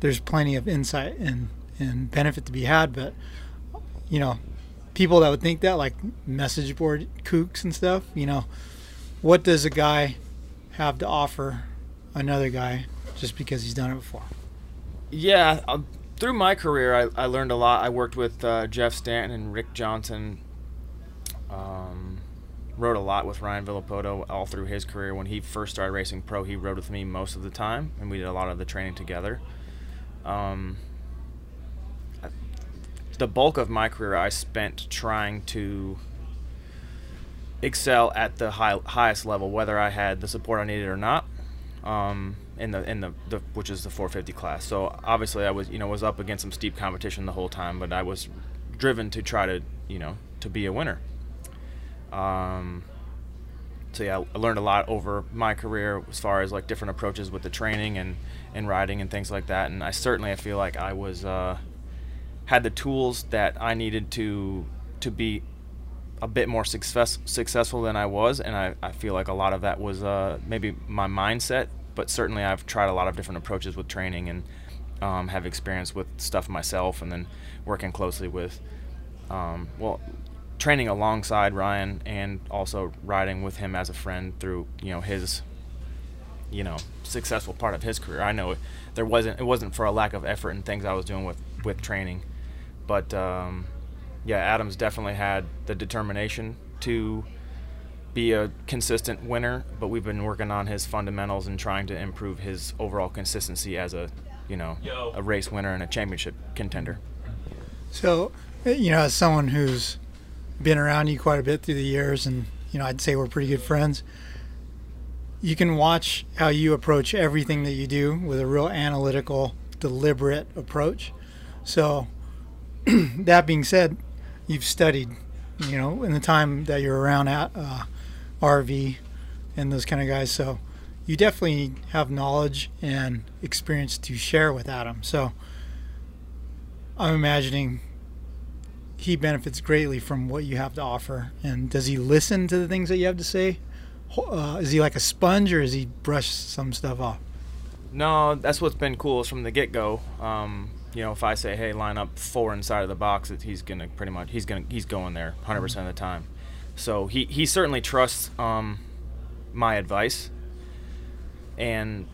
there's plenty of insight and, and benefit to be had, but you know, people that would think that, like message board kooks and stuff, you know, what does a guy have to offer another guy just because he's done it before? Yeah, uh, through my career, I, I learned a lot. I worked with uh, Jeff Stanton and Rick Johnson. Um, rode a lot with Ryan Villopoto all through his career. When he first started racing pro, he rode with me most of the time, and we did a lot of the training together. Um, the bulk of my career I spent trying to excel at the high, highest level, whether I had the support I needed or not. Um, in the in the, the which is the 450 class. So obviously I was you know was up against some steep competition the whole time, but I was driven to try to you know to be a winner. Um, so yeah, I learned a lot over my career as far as like different approaches with the training and, and riding and things like that. And I certainly I feel like I was uh, had the tools that I needed to to be a bit more success, successful than I was, and I, I feel like a lot of that was uh, maybe my mindset. But certainly I've tried a lot of different approaches with training and um, have experience with stuff myself, and then working closely with um, well training alongside Ryan and also riding with him as a friend through you know his you know successful part of his career. I know there wasn't it wasn't for a lack of effort and things I was doing with with training, but um, yeah, Adams definitely had the determination to be a consistent winner. But we've been working on his fundamentals and trying to improve his overall consistency as a you know a race winner and a championship contender. So eh, you know, as someone who's been around you quite a bit through the years, and you know, I'd say we're pretty good friends. You can watch how you approach everything that you do with a real analytical, deliberate approach. So, that being said, you've studied, you know, in the time that you're around at uh, RV and those kind of guys. So, you definitely have knowledge and experience to share with Adam. So, I'm imagining he benefits greatly from what you have to offer. And does he listen to the things that you have to say? Uh, is he like a sponge, or does he brush some stuff off? No, that's what's been cool is from the get go. Um, you know, if I say, "Hey, line up four inside of the box," he's gonna pretty much he's gonna he's going there 100 mm-hmm. percent of the time. So he he certainly trusts um, my advice, and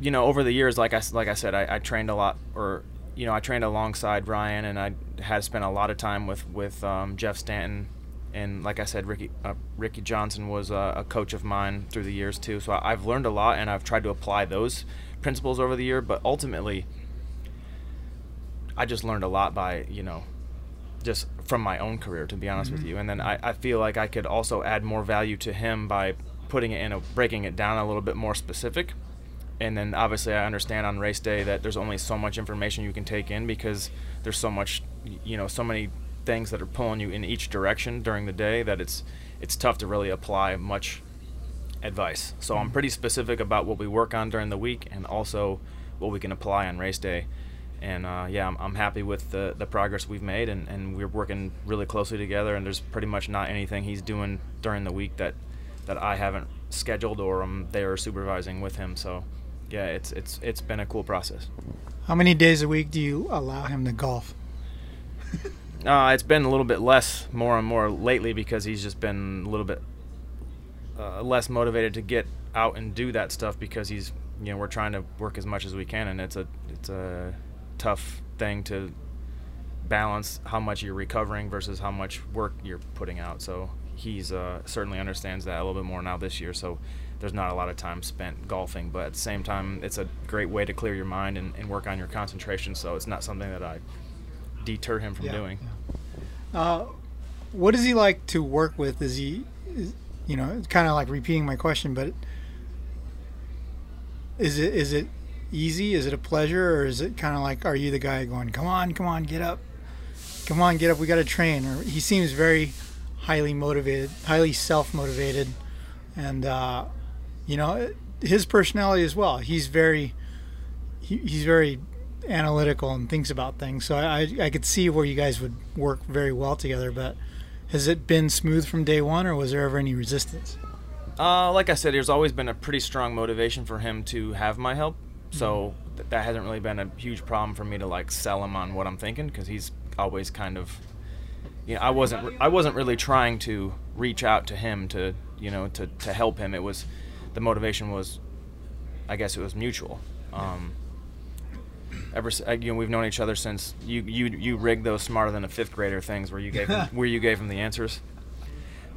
you know, over the years, like I like I said, I, I trained a lot, or you know, I trained alongside Ryan, and I had spent a lot of time with with um, Jeff Stanton, and like I said, Ricky uh, Ricky Johnson was a, a, coach of mine through the years too. So I, have learned a lot, and I've tried to apply those principles over the year. But ultimately, I just learned a lot by you know, just from my own career, to be honest mm-hmm. with you. And then I, I feel like I could also add more value to him by putting it in a breaking it down a little bit more specific and then obviously I understand on race day that there's only so much information you can take in because there's so much, you know, so many things that are pulling you in each direction during the day that it's it's tough to really apply much advice. So I'm pretty specific about what we work on during the week and also what we can apply on race day. And uh, yeah, I'm, I'm, happy with the, the progress we've made, and, and we're working really closely together. And there's pretty much not anything he's doing during the week that that I haven't scheduled or I'm there supervising with him. So yeah, it's it's it's been a cool process. How many days a week do you allow him to golf? uh, it's been a little bit less, more and more lately because he's just been a little bit uh, less motivated to get out and do that stuff because he's you know we're trying to work as much as we can and it's a it's a tough thing to balance how much you're recovering versus how much work you're putting out. So he's uh, certainly understands that a little bit more now this year so there's not a lot of time spent golfing. But at the same time it's a great way to clear your mind and, and work on your concentration so it's not something that i deter him from Yeah, doing. Uh, what is he like to work with? Is he, is, you know, kind of like repeating my question, but is it is it easy? Is it a pleasure, or is it kind of like, are you the guy going, come on, come on, get up, come on, get up, we got to train? Or he seems very highly motivated, highly self motivated, and uh, you know, his personality as well. He's very he, he's very analytical and thinks about things. So I, I could see where you guys would work very well together. But has it been smooth from day one, or was there ever any resistance? Uh, like I said, there's always been a pretty strong motivation for him to have my help. So th- that hasn't really been a huge problem for me to like sell him on what I'm thinking because he's always kind of, you know, I wasn't re- I wasn't really trying to reach out to him to you know to to help him. It was the motivation was, I guess it was mutual. Um, ever uh, you know we've known each other since you you you rigged those smarter than a fifth grader things where you gave him, where you gave him the answers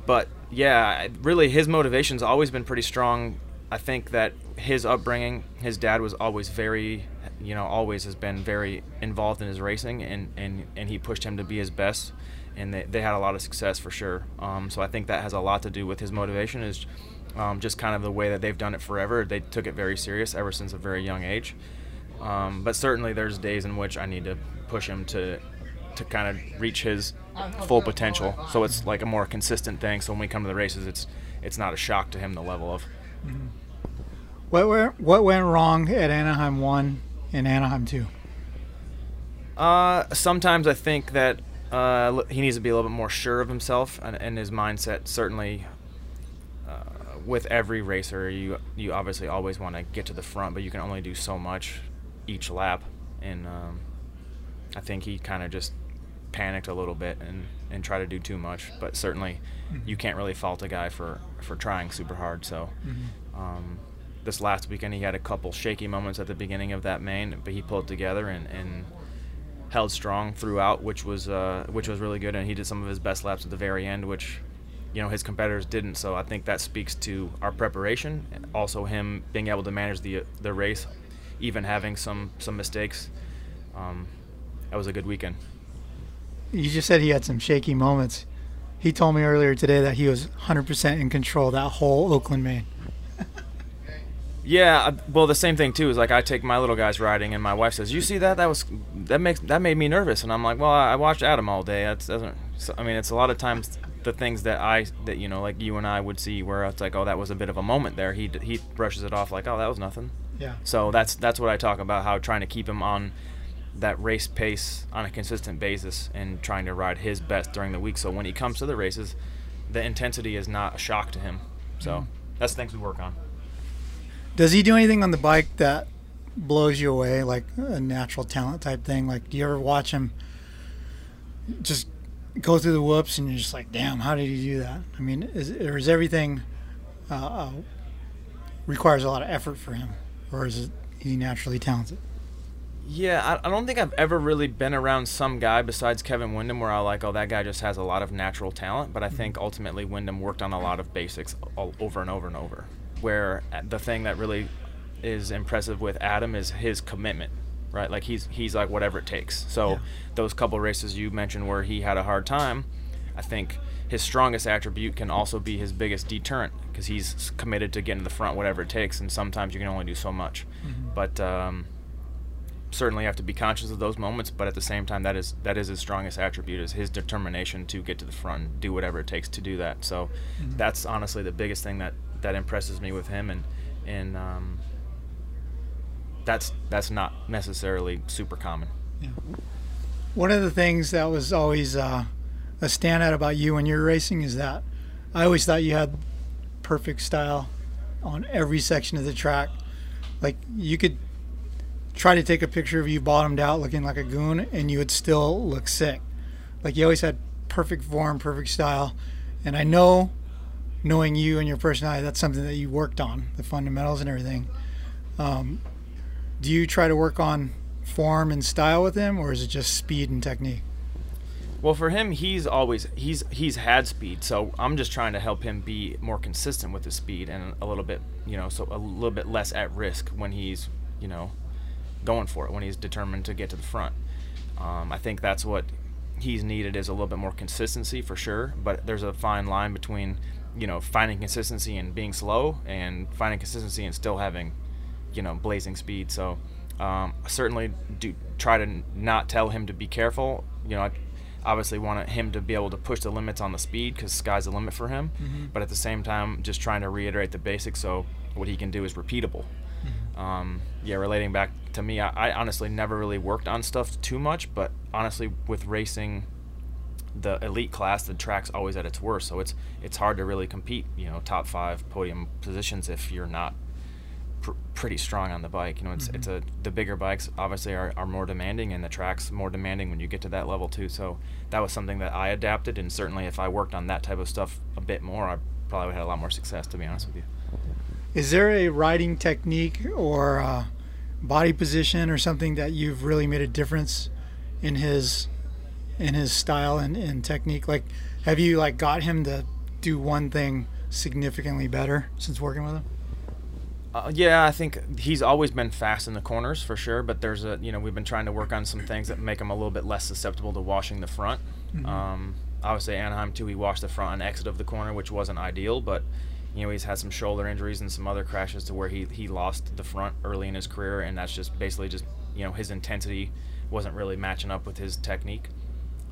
but yeah, really his motivation's always been pretty strong. I think that his upbringing, his dad was always very, you know, always has been very involved in his racing, and and and he pushed him to be his best, and they, they had a lot of success for sure. Um, so I think that has a lot to do with his motivation is. Um, just kind of the way that they've done it forever. They took it very serious ever since a very young age. Um, but certainly, there's days in which I need to push him to to kind of reach his full potential. So it's like a more consistent thing. So when we come to the races, it's it's not a shock to him the level of. What went, what went wrong at Anaheim one and Anaheim two? Uh, sometimes I think that uh, he needs to be a little bit more sure of himself and, and his mindset. Certainly, uh, with every racer, you you obviously always want to get to the front, but you can only do so much each lap. And um, I think he kind of just panicked a little bit and, and tried to do too much. But certainly, you can't really fault a guy for, for trying super hard. So. Um, this last weekend, he had a couple shaky moments at the beginning of that main, but he pulled together and, and held strong throughout, which was uh, which was really good. And he did some of his best laps at the very end, which you know his competitors didn't. So I think that speaks to our preparation, and also him being able to manage the the race, even having some some mistakes. Um, that was a good weekend. You just said he had some shaky moments. He told me earlier today that he was 100% in control that whole Oakland main. Yeah, well, the same thing too is like I take my little guys riding, and my wife says, "You see that? That was that makes that made me nervous." And I'm like, "Well, I watched Adam all day. That's doesn't. I mean, it's a lot of times the things that I that you know, like you and I would see, where it's like, oh, that was a bit of a moment there. He he brushes it off like, oh, that was nothing. Yeah. So that's that's what I talk about. How trying to keep him on that race pace on a consistent basis and trying to ride his best during the week. So when he comes to the races, the intensity is not a shock to him. So that's the things we work on. Does he do anything on the bike that blows you away, like a natural talent type thing? Like, do you ever watch him just go through the whoops and you're just like, damn, how did he do that? I mean, is, or is everything uh, uh, requires a lot of effort for him, or is it is he naturally talented? Yeah, I, I don't think I've ever really been around some guy besides Kevin Windham where I like, oh, that guy just has a lot of natural talent. But I think ultimately Windham worked on a lot of basics all, over and over and over. Where uh, the thing that really is impressive with Adam is his commitment, right? Like he's he's like whatever it takes. So those couple races you mentioned where he had a hard time, I think his strongest attribute can also be his biggest deterrent because he's committed to getting to the front whatever it takes. And sometimes you can only do so much. But um, certainly have to be conscious of those moments, but at the same time, that is that is his strongest attribute is his determination to get to the front, do whatever it takes to do that. So Mhm. that's honestly the biggest thing that that impresses me with him, and and um, that's that's not necessarily super common. Yeah. One of the things that was always uh, a standout about you when you were racing is that I always thought you had perfect style on every section of the track. Like you could try to take a picture of you bottomed out looking like a goon and you would still look sick. Like you always had perfect form, perfect style. And I know knowing you and your personality, that's something that you worked on, the fundamentals and everything. Um, do you try to work on form and style with him, or is it just speed and technique? Well, for him, he's always he's he's had speed, so I'm just trying to help him be more consistent with his speed and a little bit, you know, so a little bit less at risk when he's, you know, going for it when he's determined to get to the front. Um, I think that's what he's needed is a little bit more consistency for sure, but there's a fine line between, you know, finding consistency and being slow and finding consistency and still having, you know, blazing speed. So um, I certainly do try to not tell him to be careful. You know, I obviously want him to be able to push the limits on the speed because sky's the limit for him. Mhm. But at the same time, just trying to reiterate the basics so what he can do is repeatable. Um, yeah, relating back to me, I, I honestly never really worked on stuff too much, but honestly, with racing the elite class, the track's always at its worst. So it's it's hard to really compete, you know, top five podium positions if you're not pr- pretty strong on the bike. You know, it's it's a the bigger bikes obviously are, are more demanding, and the track's more demanding when you get to that level too. So that was something that I adapted, and certainly if I worked on that type of stuff a bit more, I probably would have had a lot more success. To be honest with you. Is there a riding technique or uh, body position or something that you've really made a difference in his in his style and, and technique? Like, have you like got him to do one thing significantly better since working with him? Uh, yeah, I think he's always been fast in the corners for sure. But there's a you know we've been trying to work on some things that make him a little bit less susceptible to washing the front. Mhm. Um, obviously Anaheim too, he washed the front and exit of the corner, which wasn't ideal. But you know he's had some shoulder injuries and some other crashes to where he he lost the front early in his career, and that's just basically just you know his intensity wasn't really matching up with his technique.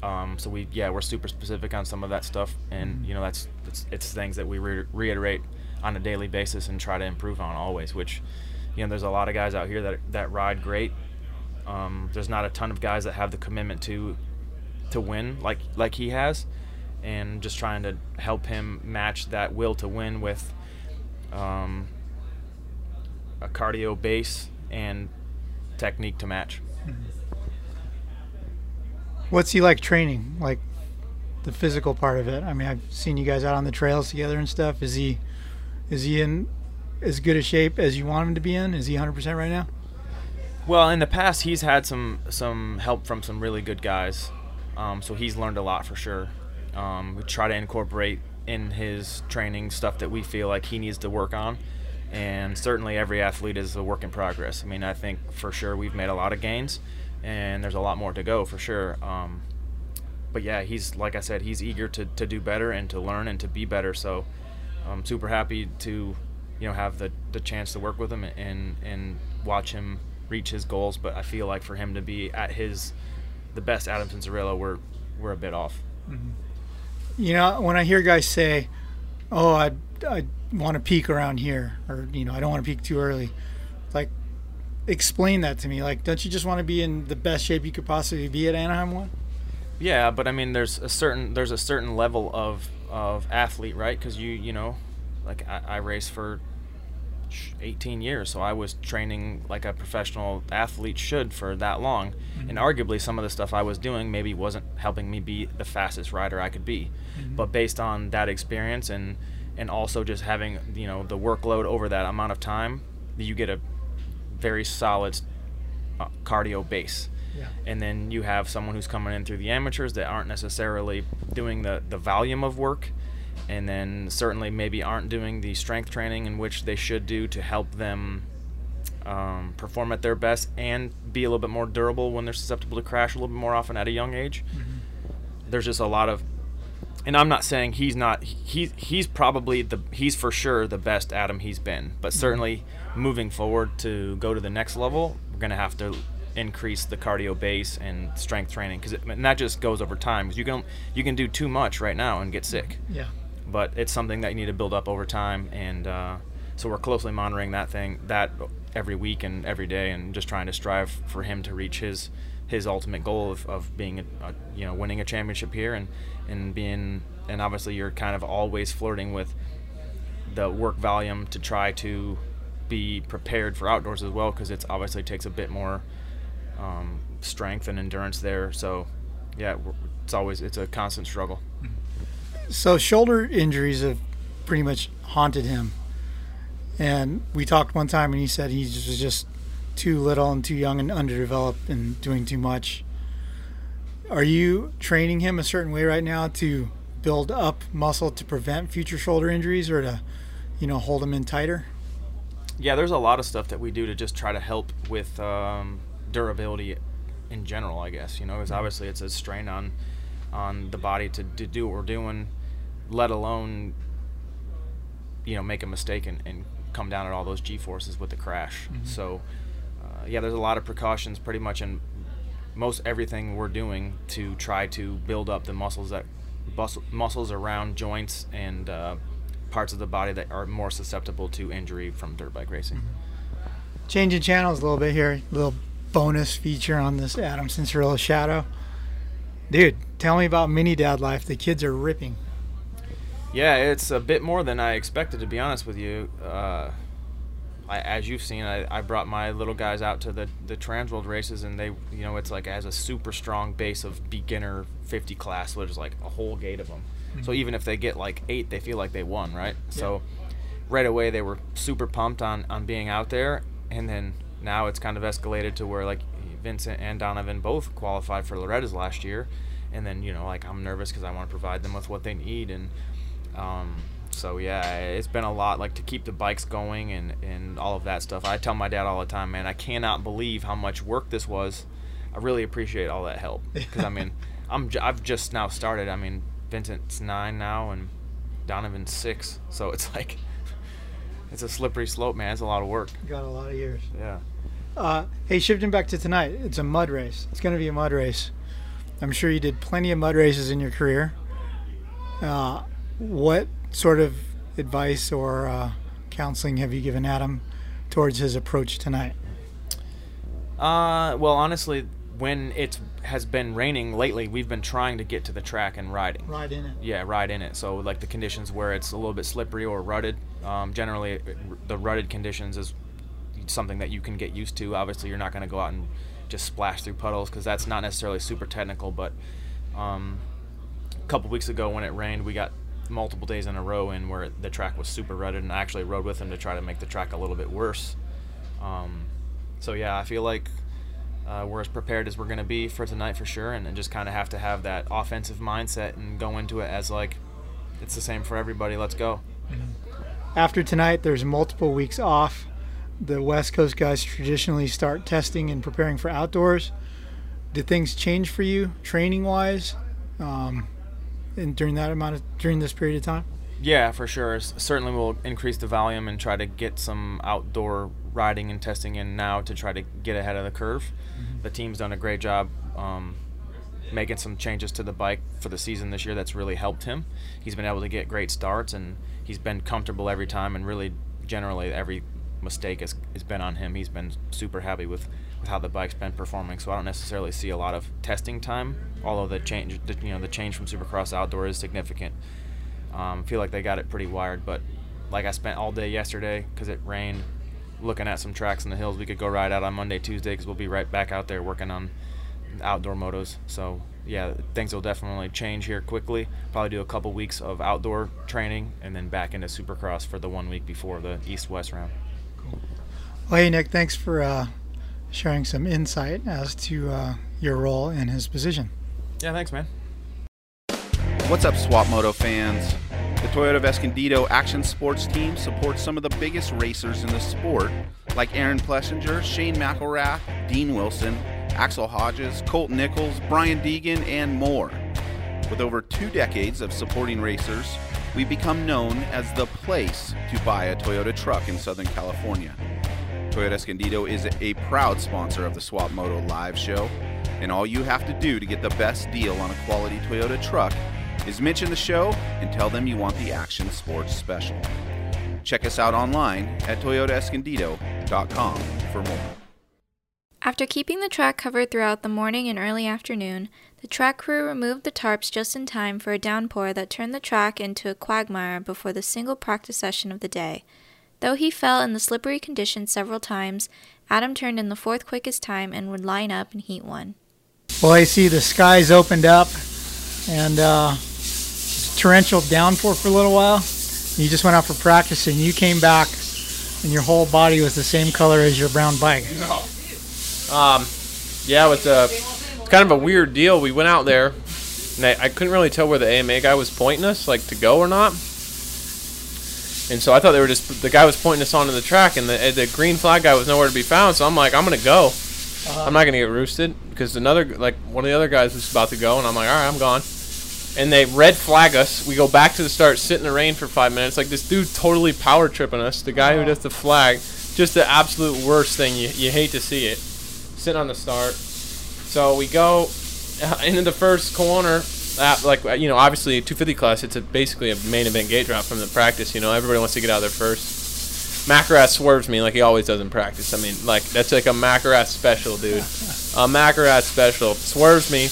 Um, so we yeah we're super specific on some of that stuff, and you know that's it's, it's things that we re- reiterate on a daily basis and try to improve on always. Which you know there's a lot of guys out here that that ride great. Um, there's not a ton of guys that have the commitment to to win like like he has, and just trying to help him match that will to win with um, a cardio base and technique to match. What's he like training? Like the physical part of it. I mean, I've seen you guys out on the trails together and stuff. Is he is he in as good a shape as you want him to be in? Is he 100% right now? Well, in the past, he's had some some help from some really good guys, um, so he's learned a lot for sure. Um, we try to incorporate in his training stuff that we feel like he needs to work on, and certainly every athlete is a work in progress. I mean, I think for sure we've made a lot of gains, and there's a lot more to go for sure. Um, but yeah, he's like I said, he's eager to, to do better and to learn and to be better. So I'm super happy to you know have the, the chance to work with him and and watch him reach his goals. But I feel like for him to be at his the best Adam Cianciarulo, we're we're a bit off. You know, when I hear guys say, "Oh, I I want to peak around here," or you know, I don't want to peak too early, like explain that to me. Like, don't you just want to be in the best shape you could possibly be at Anaheim one? Yeah, but I mean, there's a certain there's a certain level of of athlete, right? Because you you know, like I, I raced for 18 years, so I was training like a professional athlete should for that long, and arguably some of the stuff I was doing maybe wasn't helping me be the fastest rider I could be, but based on that experience and and also just having you know the workload over that amount of time, you get a very solid uh, cardio base. Yeah. and then you have someone who's coming in through the amateurs that aren't necessarily doing the, the volume of work and then certainly maybe aren't doing the strength training in which they should do to help them um, perform at their best and be a little bit more durable when they're susceptible to crash a little bit more often at a young age. There's just a lot of and I'm not saying he's not he's he's probably the he's for sure the best Adam he's been but certainly moving forward to go to the next level we're going to have to increase the cardio base and strength training because and that just goes over time because you can you can do too much right now and get sick. Yeah. But it's something that you need to build up over time and uh, so we're closely monitoring that thing that every week and every day and just trying to strive for him to reach his his ultimate goal of, of being a, a you know winning a championship here and and being and obviously you're kind of always flirting with the work volume to try to be prepared for outdoors as well because it's obviously takes a bit more um, strength and endurance there so yeah it's always it's a constant struggle So shoulder injuries have pretty much haunted him. And we talked one time, and he said he was just too little and too young and underdeveloped and doing too much. Are you training him a certain way right now to build up muscle to prevent future shoulder injuries or to, you know, hold him in tighter? Yeah, there's a lot of stuff that we do to just try to help with um, durability in general. I guess you know, because obviously it's a strain on on the body to, to do what we're doing, let alone you know make a mistake and, and come down at all those g forces with the crash. Mhm. So uh, yeah, there's a lot of precautions pretty much in most everything we're doing to try to build up the muscles that muscles around joints and uh, parts of the body that are more susceptible to injury from dirt bike racing. Changing channels a little bit here. little bonus feature on this Adam Cianciarulo Shadow. Dude, tell me about mini dad life. The kids are ripping. Yeah, it's a bit more than I expected to be honest with you. Uh, I, as you've seen, I, I brought my little guys out to the the Transworld races, and they, you know, it's like as a super strong base of beginner 50 class. So there's like a whole gate of them. So Mhm. even if they get like eight, they feel like they won, right? So right away they were super pumped on on being out there, and then now it's kind of escalated to where like Vincent and Donovan both qualified for Loretta's last year, and then you know like I'm nervous because I want to provide them with what they need, and um, so yeah, it's been a lot like to keep the bikes going and and all of that stuff. I tell my dad all the time, man, I cannot believe how much work this was. I really appreciate all that help because I mean I'm j- I've just now started. I mean Vincent's nine now and Donovan's six, so it's like it's a slippery slope, man. It's a lot of work. Got a lot of years. Yeah. Uh, hey, shifting back to tonight, it's a mud race. It's going to be a mud race. I'm sure you did plenty of mud races in your career. Uh, what sort of advice or uh, counseling have you given Adam towards his approach tonight? Uh, well, honestly, when it has been raining lately, we've been trying to get to the track and riding. Ride in it. Yeah, ride in it. So like the conditions where it's a little bit slippery or rutted. Um, generally, the rutted conditions is something that you can get used to. Obviously, you're not going to go out and just splash through puddles because that's not necessarily super technical. But um, a couple weeks ago when it rained, we got multiple days in a row in where the track was super rutted, and I actually rode with him to try to make the track a little bit worse. Um, so yeah, I feel like uh, we're as prepared as we're going to be for tonight for sure, and, and just kind of have to have that offensive mindset and go into it as like it's the same for everybody. Let's go. After tonight, there's multiple weeks off. The West Coast guys traditionally start testing and preparing for outdoors. Did things change for you training wise um, and during that amount of during this period of time? Yeah, for sure. S- Certainly, we'll increase the volume and try to get some outdoor riding and testing in now to try to get ahead of the curve. The team's done a great job um, making some changes to the bike for the season this year. That's really helped him. He's been able to get great starts and he's been comfortable every time. And really, generally, every mistake has, has been on him. He's been super happy with, with how the bike's been performing. So I don't necessarily see a lot of testing time, although the change, the, you know, the change from Supercross outdoor is significant. Um, feel like they got it pretty wired, but like I spent all day yesterday because it rained, looking at some tracks in the hills we could go ride out on Monday, Tuesday because we'll be right back out there working on outdoor motos. So yeah, things will definitely change here quickly. Probably do a couple weeks of outdoor training and then back into Supercross for the one week before the East-West round. Well, hey Nick, thanks for uh, sharing some insight as to uh, your role in his position. Yeah, thanks, man. What's up, Swap Moto fans? The Toyota of Escondido Action Sports team supports some of the biggest racers in the sport, like Aaron Plessinger, Shane McElrath, Dean Wilson, Axell Hodges, Colt Nichols, Brian Deegan, and more. With over two decades of supporting racers, we've become known as the place to buy a Toyota truck in Southern California. Toyota Escondido is a proud sponsor of the Swap Moto live show, and all you have to do to get the best deal on a quality Toyota truck is mention the show and tell them you want the Action Sports Special. Check us out online at toyotaescondido.com for more. After keeping the track covered throughout the morning and early afternoon, the track crew removed the tarps just in time for a downpour that turned the track into a quagmire before the single practice session of the day. Though he fell in the slippery conditions several times, Adam turned in the fourth quickest time and would line up in Heat 1. Well, I see the skies opened up and uh, torrential downpour for a little while. You just went out for practice and you came back and your whole body was the same color as your brown bike. Um, yeah, it was a it's kind of a weird deal. We went out there, and I, I couldn't really tell where the AMA guy was pointing us, like to go or not. And so I thought they were just the guy was pointing us onto the track, and the the green flag guy was nowhere to be found. So I'm like, I'm gonna go. Uh-huh. I'm not gonna get roosted because another like one of the other guys was about to go, and I'm like, all right, I'm gone. And they red flag us. We go back to the start, sit in the rain for five minutes. Like this dude totally power tripping us. The guy who uh-huh. does the flag, just the absolute worst thing. You, you hate to see it. Sitting on the start. So we go into the first corner. At, like you know, obviously 250 class, it's a, basically a main event gate drop from the practice. You know, everybody wants to get out there first. McElrath swerves me like he always does in practice. I mean, like that's like a McElrath special, dude. a McElrath special swerves me.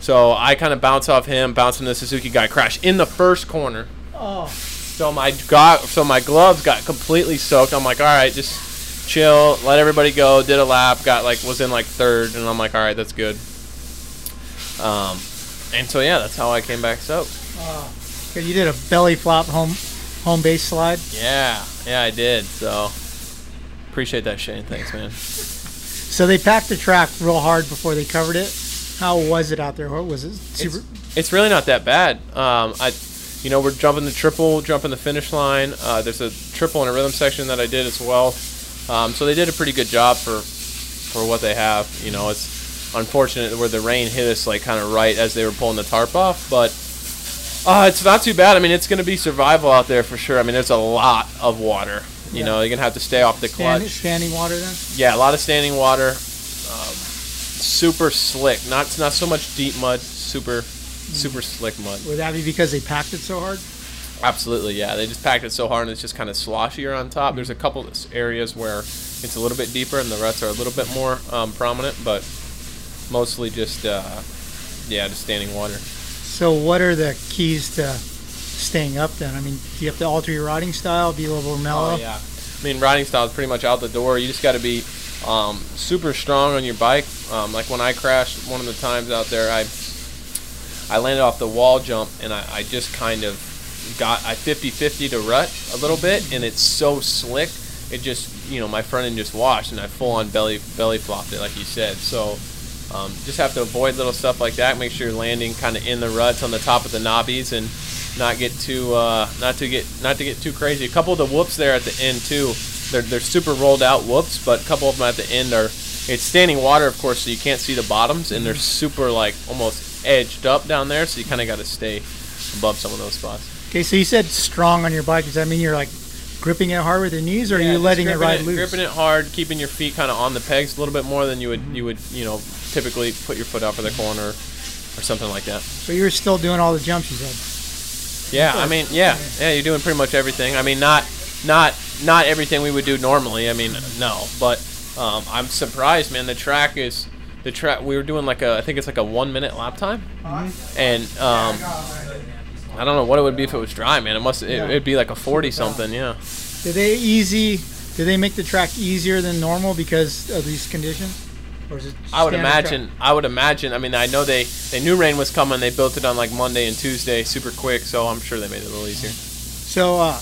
So I kind of bounce off him, bounce into the Suzuki guy, crash in the first corner. Oh. So my got so my gloves got completely soaked. I'm like, all right, just chill, let everybody go. Did a lap, got like was in like third, and I'm like, all right, that's good. Um, and so yeah, that's how I came back soaked. Oh. You did a belly flop home home base slide. Yeah, yeah, I did. So appreciate that, Shane. Thanks, man. So they packed the track real hard before they covered it. How was it out there? What was it? Super. It's, it's really not that bad. Um, I, you know, we're jumping the triple, jumping the finish line. Uh, there's a triple and a rhythm section that I did as well. Um, so they did a pretty good job for for what they have. You know, it's unfortunate where the rain hit us like kind of right as they were pulling the tarp off, but uh, it's not too bad. I mean, it's going to be survival out there for sure. I mean, there's a lot of water. You Yeah. know, you're gonna have to stay off the clutch. Stand, standing water then? Yeah, a lot of standing water. Um, super slick. Not not so much deep mud. Super super slick mud. Would that be because they packed it so hard? Absolutely, yeah. They just packed it so hard and it's just kind of sloshier on top. There's a couple of areas where it's a little bit deeper and the ruts are a little bit more um, prominent, but mostly just uh, yeah, just standing water. So what are the keys to staying up then? I mean, do you have to alter your riding style, be a little more mellow? Oh yeah. I mean, riding style is pretty much out the door. You just got to be um, super strong on your bike. Um, like when I crashed one of the times out there, I I landed off the wall jump and I, I just kind of got I 50-50 to rut a little bit, and it's so slick. It just you know my front end just washed, and I full on belly belly flopped it like you said. So. Um, just have to avoid little stuff like that. Make sure you're landing kind of in the ruts on the top of the knobbies and not get too uh, not to get not to get too crazy. A couple of the whoops there at the end too. They're they're super rolled out whoops, but a couple of them at the end are it's standing water, of course, so you can't see the bottoms, and they're super like almost edged up down there, so you kind of got to stay above some of those spots. Okay, so you said strong on your bike. Does that mean you're like gripping it hard with your knees, or are you letting it ride loose? Gripping it hard, keeping your feet kind of on the pegs a little bit more than you would you would you know typically put your foot out for the corner or something like that. So you're still doing all the jumps you said. Yeah, I mean, yeah, yeah, you're doing pretty much everything. I mean, not, not, not everything we would do normally. I mean, no, but um, I'm surprised, man. The track is the track. We were doing like a, I think it's like a one minute lap time, and um, I don't know what it would be if it was dry, man. It must, it, it'd be like a forty something, yeah. Did they easy? Did they make the track easier than normal because of these conditions? Or is it I would imagine. I would imagine. I mean, I know they they knew rain was coming. They built it on like Monday and Tuesday, super quick. So I'm sure they made it a little easier. So, uh,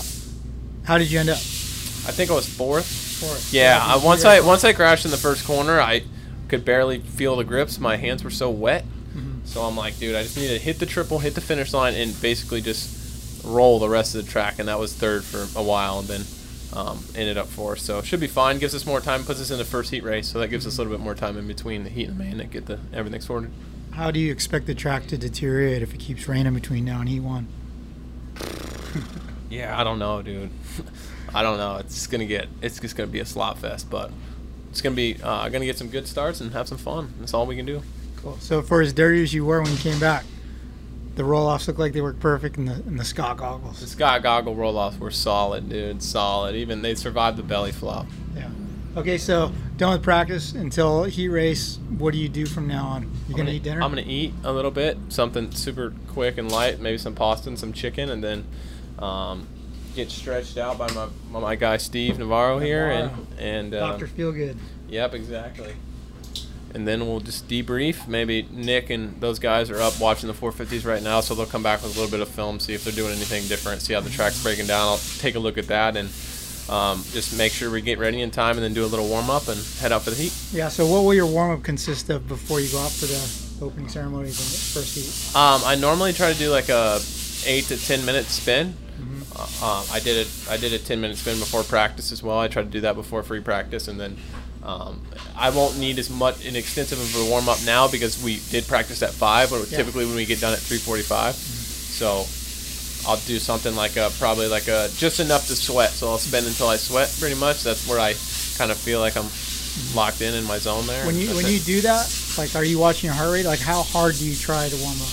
how did you end up? I think I was fourth. Fourth. Yeah, Yeah, I, once I once I crashed in the first corner, I could barely feel the grips. My hands were so wet. Mhm. So I'm like, dude, I just need to hit the triple, hit the finish line, and basically just roll the rest of the track. And that was third for a while, and then um, ended up fourth. So should be fine. Gives us more time. Puts us in the first heat race, so that gives us a little bit more time in between the heat and the main to get the everything sorted. How do you expect the track to deteriorate if it keeps raining between now and heat one? Yeah, I don't know, dude. I don't know. It's gonna get. It's just gonna be a slot fest, but it's gonna be. Uh, gonna get some good starts and have some fun. That's all we can do. Cool. So, for as dirty as you were when you came back, the roll offs look like they work perfect in the in the Scott goggles. The Scott goggle roll offs were solid, dude. Solid. Even they survived the belly flop. Yeah. Okay, so done with practice until heat race. What do you do from now on? You're gonna, eat dinner? I'm gonna eat a little bit, something super quick and light, maybe some pasta and some chicken, and then um, get stretched out by my by my guy Steve Navarro here, and and uh, Doctor Feelgood. Yep, exactly. And then we'll just debrief. Maybe Nick and those guys are up watching the 450s right now, so they'll come back with a little bit of film, see if they're doing anything different, see how the track's breaking down. I'll take a look at that and um, just make sure we get ready in time, and then do a little warm up and head out for the heat. Yeah. So what will your warm up consist of before you go out for the opening ceremonies and first heat? Um, I normally try to do like a eight to ten minute spin. Uh, um, I did it. I did a ten minute spin before practice as well. I try to do that before free practice, and then um, I won't need as much an extensive of a warm up now because we did practice at five, but Yeah. typically when we get done at three forty five. So I'll do something like a probably like a just enough to sweat. So I'll spend until I sweat. Pretty much. That's where I kind of feel like I'm locked in in my zone there. When you That's when it. you do that, like, are you watching your heart rate? Like, how hard do you try to warm up?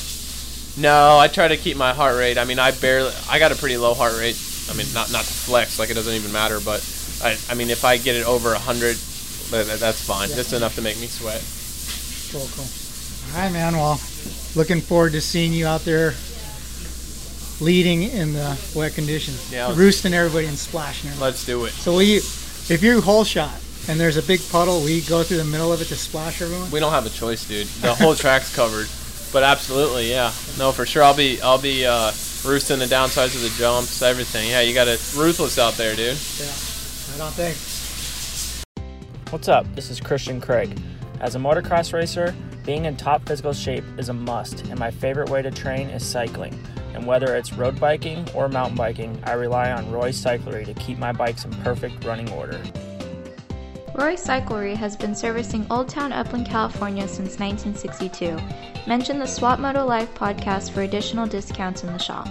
No, I try to keep my heart rate. I mean, I barely. I got a pretty low heart rate. I mean, not not to flex, like it doesn't even matter. But I, I mean, if I get it over hundred, that's fine. Yeah. Just enough to make me sweat. Cool, cool. All right, man. Well, looking forward to seeing you out there leading in the wet conditions. Yeah, roosting everybody and splashing everybody. Let's do it. So will you, if you hole shot and there's a big puddle, we go through the middle of it to splash everyone? We don't have a choice, dude. The whole track's covered. But absolutely, yeah. No, for sure. I'll be I'll be uh, roosting the downsides of the jumps, everything. Yeah, you got it ruthless out there, dude. Yeah. I don't think. What's up? This is Christian Craig. As a motocross racer, being in top physical shape is a must, and my favorite way to train is cycling. And whether it's road biking or mountain biking, I rely on Roy Cyclery to keep my bikes in perfect running order. Roy Cyclery has been servicing Old Town Upland, California since 1962. Mention the Swap Moto Live podcast for additional discounts in the shop.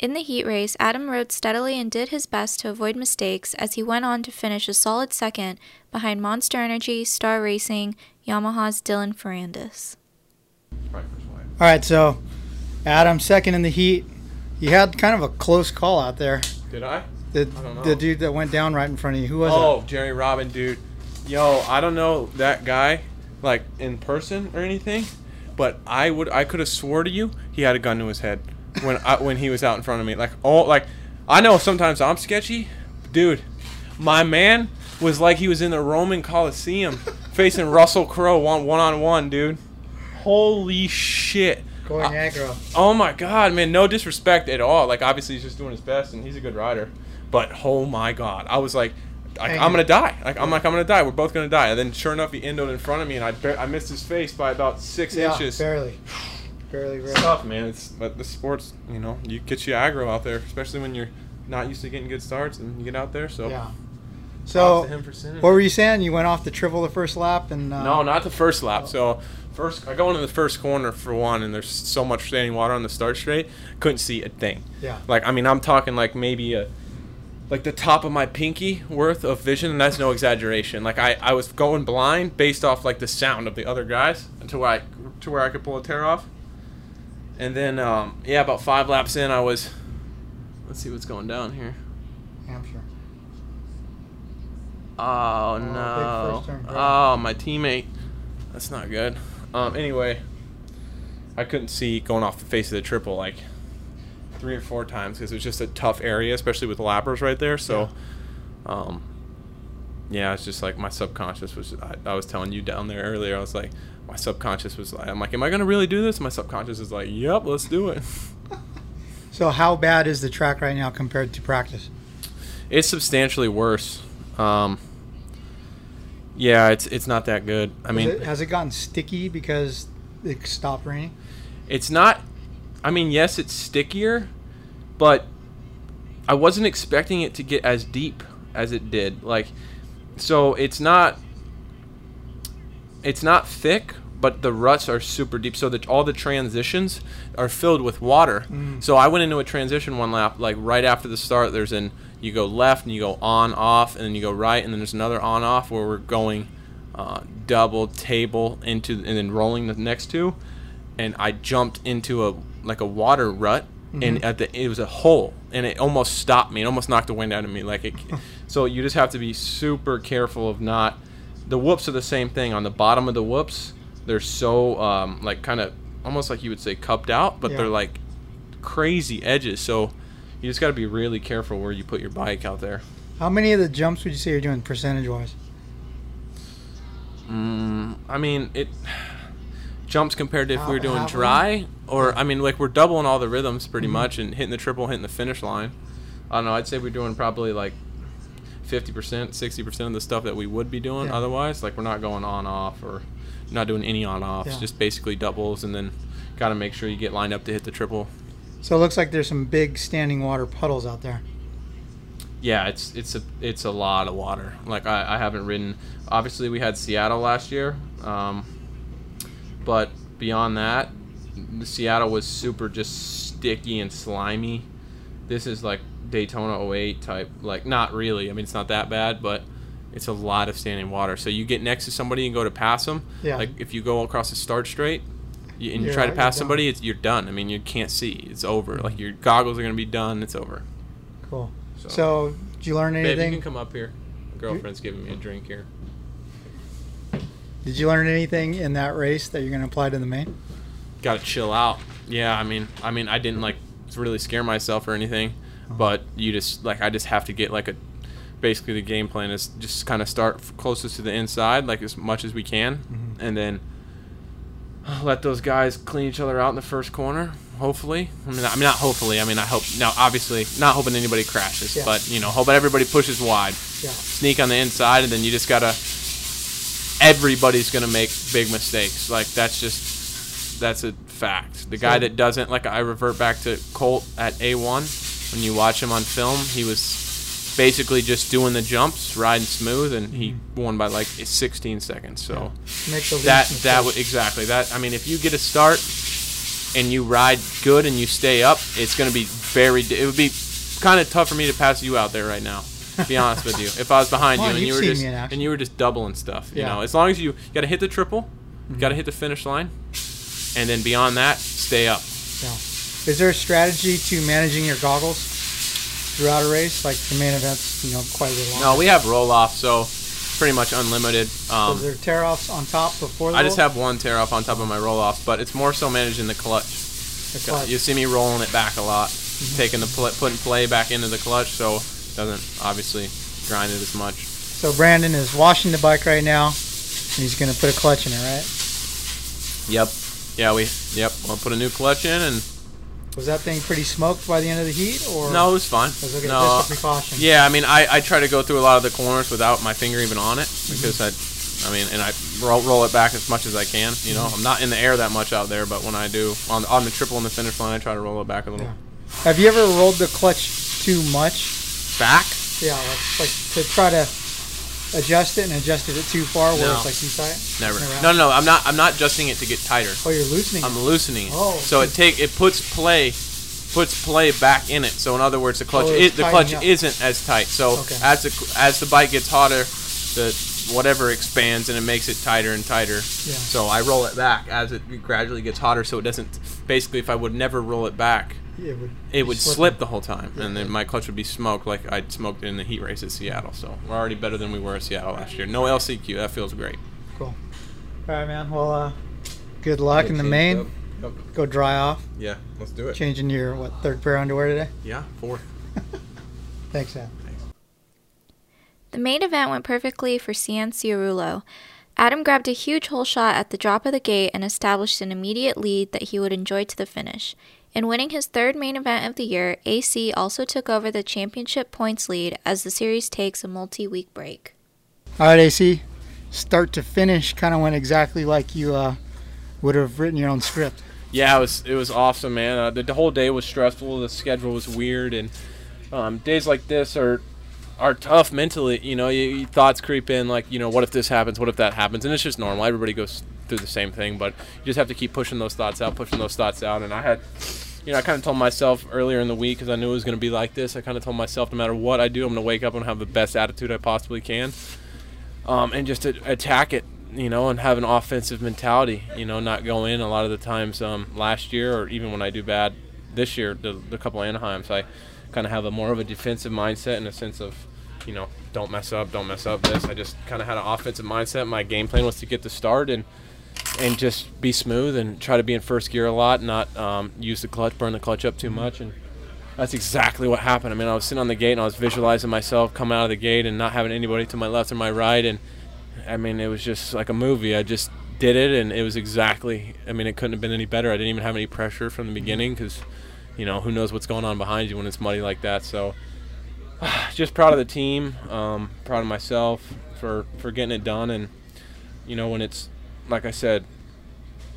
In the heat race, Adam rode steadily and did his best to avoid mistakes as he went on to finish a solid second behind Monster Energy, Star Racing, Yamaha's Dylan Ferrandis. All right, so Adam second in the heat. You had kind of a close call out there. Did I? The, I don't know. the dude that went down right in front of you. Who was it? oh, Jerry Robin, dude. Yo, I don't know that guy, like in person or anything, but I would I could have swore to you he had a gun to his head when I, when he was out in front of me. Like oh, like I know sometimes I'm sketchy, dude. My man was like he was in the Roman Coliseum facing Russell Crowe one one on one, dude. Holy shit. Corey Negro. Oh my god, man! No disrespect at all. Like obviously he's just doing his best, and he's a good rider. But oh my god, I was like, like I'm gonna die. Like I'm like I'm gonna die. We're both gonna die. And then sure enough, he ended in front of me, and I bar- I missed his face by about six Yeah, inches. barely. Barely. It's tough, man. It's but the sports, you know, you get you aggro out there, especially when you're not used to getting good starts, and you get out there. So Yeah. So, what were you saying? You went off the triple the first lap, and uh, No, not the first lap. So first, I go into the first corner for one, and there's so much standing water on the start straight. Couldn't see a thing. Yeah. Like I mean, I'm talking like maybe a, like the top of my pinky worth of vision, and that's no exaggeration. Like I, I was going blind based off like the sound of the other guys to where I to where I could pull a tear off. And then um, yeah, about five laps in, I was. Let's see what's going down here. Hampshire. Oh, big no. Oh, my teammate. That's not good. Um, anyway, I couldn't see going off the face of the triple like three or four times because it was just a tough area, especially with lappers right there. So, um, yeah, it's just like my subconscious was. I, I was telling you down there earlier. I was like, my subconscious was like, I'm like, am I gonna really do this? My subconscious is like, yep, let's do it. So, how bad is the track right now compared to practice? It's substantially worse. Um, yeah, it's it's not that good. I Is mean, it- has it gotten sticky because it stopped raining? it's not. I mean, yes, it's stickier, but I wasn't expecting it to get as deep as it did. Like, so it's not. It's not thick, but the ruts are super deep. So that all the transitions are filled with water. Mm. So I went into a transition one lap, like right after the start. There's an you go left and you go on off, and then you go right, and then there's another on off where we're going uh, double table into and then rolling the next two, and I jumped into a like a water rut, and Mhm. at the it was a hole, and it almost stopped me. It almost knocked the wind out of me. Like it, so you just have to be super careful of not. The whoops are the same thing. On the bottom of the whoops, they're so um, like kind of almost like you would say cupped out, but Yeah. they're like crazy edges. So you just got to be really careful where you put your bike out there. How many of the jumps would you say you're doing percentage wise? Mm, I mean, it jumps compared to if we were doing dry, or I mean, like we're doubling all the rhythms pretty Mhm. much and hitting the triple, hitting the finish line. I don't know. I'd say we're doing probably like fifty percent, sixty percent of the stuff that we would be doing Yeah. otherwise. Like we're not going on off or not doing any on offs, Yeah. just basically doubles, and then got to make sure you get lined up to hit the triple. So it looks like there's some big standing water puddles out there. Yeah, it's it's a it's a lot of water. Like I, I haven't ridden. Obviously, we had Seattle last year, um, but beyond that, the Seattle was super just sticky and slimy. This is like Daytona 08 type. Like not really. I mean, it's not that bad, but it's a lot of standing water. So you get next to somebody and go to pass them. Yeah. Like if you go across the start straight. You, and you You're try to pass somebody, it's, you're done. I mean, you can't see. It's over. Like your goggles are gonna be done. It's over. Cool. So- So, did you learn anything? Babe, you can come up here. My Girlfriend's giving me a drink here. Did you learn anything in that race that you're going to apply to the main? Got to chill out. Yeah, I mean, I mean, I didn't like really scare myself or anything, but you just like I just have to get like a. Basically, the game plan is just kind of start closest to the inside, like as much as we can, Mhm. and then let those guys clean each other out in the first corner. Hopefully, I mean, I mean, not hopefully. I mean, I hope. Now, obviously, not hoping anybody crashes, Yeah. but you know, hoping everybody pushes wide. Yeah. Sneak on the inside, and then you just gotta. Everybody's gonna make big mistakes. Like that's just that's a fact. The guy that doesn't like I revert back to Colt at A1 when you watch him on film, he was basically just doing the jumps, riding smooth, and he mm-hmm. won by like 16 seconds. So the that that would exactly that. I mean, if you get a start and you ride good and you stay up, it's going to be very. It would be kind of tough for me to pass you out there right now. To be honest with you, if I was behind Come you and you were just me in action. and you were just doubling stuff, you know, as long as you got to hit the triple, you got to hit the finish line, and then beyond that, stay up. Yeah. Is there a strategy to managing your goggles throughout a race? Like the main events, you know, quite a bit longer. No, we have roll off, so pretty much unlimited. So Um, is there tear offs on top before the I just roll? have one tear off on top of my roll offs, but it's more so managing the clutch. The clutch. You see me rolling it back a lot, taking the pl- putting play back into the clutch, so it doesn't obviously grind it as much. So Brandon is washing the bike right now, and he's going to put a clutch in it, right? Yep. Yeah, we. Yep. We'll put a new clutch in, and Was that thing pretty smoked by the end of the heat, or no, it was fine. Was okay, no, just a precaution. Yeah, I mean, I, I try to go through a lot of the corners without my finger even on it mm-hmm. because I, I mean, and I roll, roll it back as much as I can. You know, mm-hmm. I'm not in the air that much out there, but when I do on on the triple and the finish line, I try to roll it back a little. Have you ever rolled the clutch too much? Back? Yeah, like, like to try to adjust it and adjusted it too far where No. it's like too tight. Never. Never No, no, no. I'm not. I'm not adjusting it to get tighter. Oh, you're loosening. I'm it. loosening it. Oh. So it take it puts play, puts play back in it. So in other words, the clutch Oh, is, the clutch tightening up. isn't as tight. So Okay. as the as the bike gets hotter, the whatever expands and it makes it tighter and tighter. Yeah. So I roll it back as it gradually gets hotter, so it doesn't. Basically, if I would never roll it back, It would it would slip the whole time, and then my clutch would be smoked like I smoked in the heat race at Seattle. So we're already better than we were at Seattle last year. No LCQ, that feels great. Cool. All right, man. Well, uh, good luck in the main. up. Yep. Go dry off. Yeah, let's do it. Changing your what third pair of underwear today? Yeah, fourth. Thanks, Sam. The main event went perfectly for Cianciarulo. Adam grabbed a huge hole shot at the drop of the gate and established an immediate lead that he would enjoy to the finish. In winning his third main event of the year, AC also took over the championship points lead as the series takes a multi week break. All right, AC. Start to finish, kind of went exactly like you uh, would have written your own script. Yeah, it was it was awesome, man. Uh, the, the whole day was stressful. The schedule was weird, and um, days like this are are tough mentally. You know, you, you thoughts creep in like, you know, what if this happens? What if that happens? And it's just normal. Everybody goes through the same thing, but you just have to keep pushing those thoughts out, pushing those thoughts out. And I had, you know, I kind of told myself earlier in the week because I knew it was going to be like this. I kind of told myself no matter what I do, I'm going to wake up and have the best attitude I possibly can, um, and just attack it you know, and have an offensive mentality. You know, not go in a lot of the times um, last year, or even when I do bad this year, the, the couple Anaheims, I kind of have a more of a defensive mindset in a sense of, you know, don't mess up, don't mess up this. I just kind of had an offensive mindset. My game plan was to get the start and and just be smooth and try to be in first gear a lot, not um, use the clutch, burn the clutch up too much, and that's exactly what happened. I mean, I was sitting on the gate and I was visualizing myself coming out of the gate and not having anybody to my left or my right, and I mean, it was just like a movie. I just did it, and it was exactly. I mean, it couldn't have been any better. I didn't even have any pressure from the beginning because, you know, who knows what's going on behind you when it's muddy like that. So, just proud of the team. Um, proud of myself for for getting it done, and you know, when it's like I said,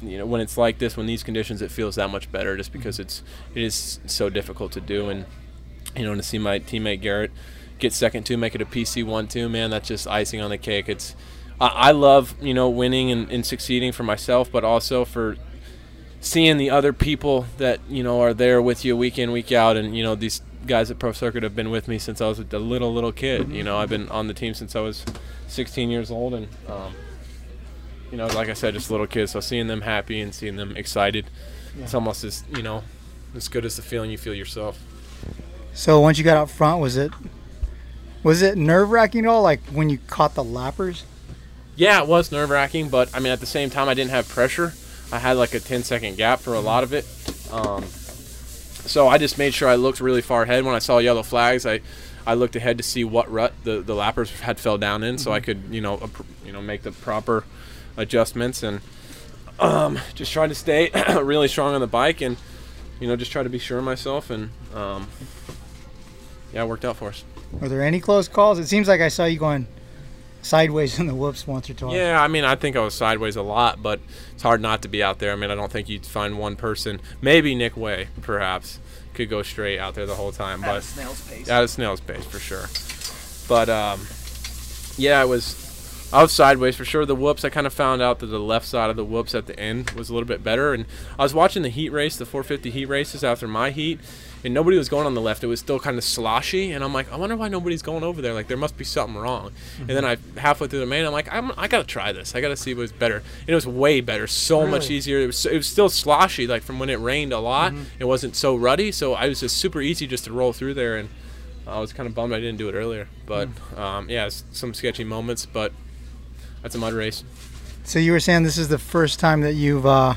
you know, when it's like this, when these conditions, it feels that much better, just because it's it is so difficult to do, and you know, to see my teammate Garrett get second two, make it a PC one two, man, that's just icing on the cake. It's I, I love you know winning and, and succeeding for myself, but also for seeing the other people that you know are there with you week in week out, and you know these guys at Pro Circuit have been with me since I was a little little kid. You know, I've been on the team since I was 16 years old, and um, you know, like I said, just little kids. So seeing them happy and seeing them excited, Yeah. it's almost as you know, as good as the feeling you feel yourself. So once you got out front, was it was it nerve wracking at all? Like when you caught the lappers? Yeah, it was nerve wracking, but I mean, at the same time, I didn't have pressure. I had like a 10 second gap for a lot of it. Um, so I just made sure I looked really far ahead. When I saw yellow flags, I, I looked ahead to see what rut the, the lappers had fell down in, so I Mhm. could you know you know make the proper adjustments and um, just trying to stay really strong on the bike and you know just try to be sure of myself and um, yeah, it worked out for us. Were there any close calls? It seems like I saw you going sideways in the whoops once or twice. Yeah, I mean, I think I was sideways a lot, but it's hard not to be out there. I mean, I don't think you'd find one person, maybe Nick Wey, perhaps, could go straight out there the whole time. At but a snail's pace. At a snail's pace, for sure. But um, yeah, it was. I was sideways for sure. The whoops, I kind of found out that the left side of the whoops at the end was a little bit better. And I was watching the heat race, the 450 heat races after my heat, and nobody was going on the left. It was still kind of sloshy, and I'm like, I wonder why nobody's going over there. Like there must be something wrong. And then I halfway through the main, I'm like, I'm, I gotta try this. I gotta see what's better. And it was way better, so much easier. It was, it was still sloshy, like from when it rained a lot. Mhm. It wasn't so ruddy, so I was just super easy just to roll through there. And I was kind of bummed I didn't do it earlier. But um, yeah, it's some sketchy moments, but that's a mud race. So you were saying this is the first time that you've uh,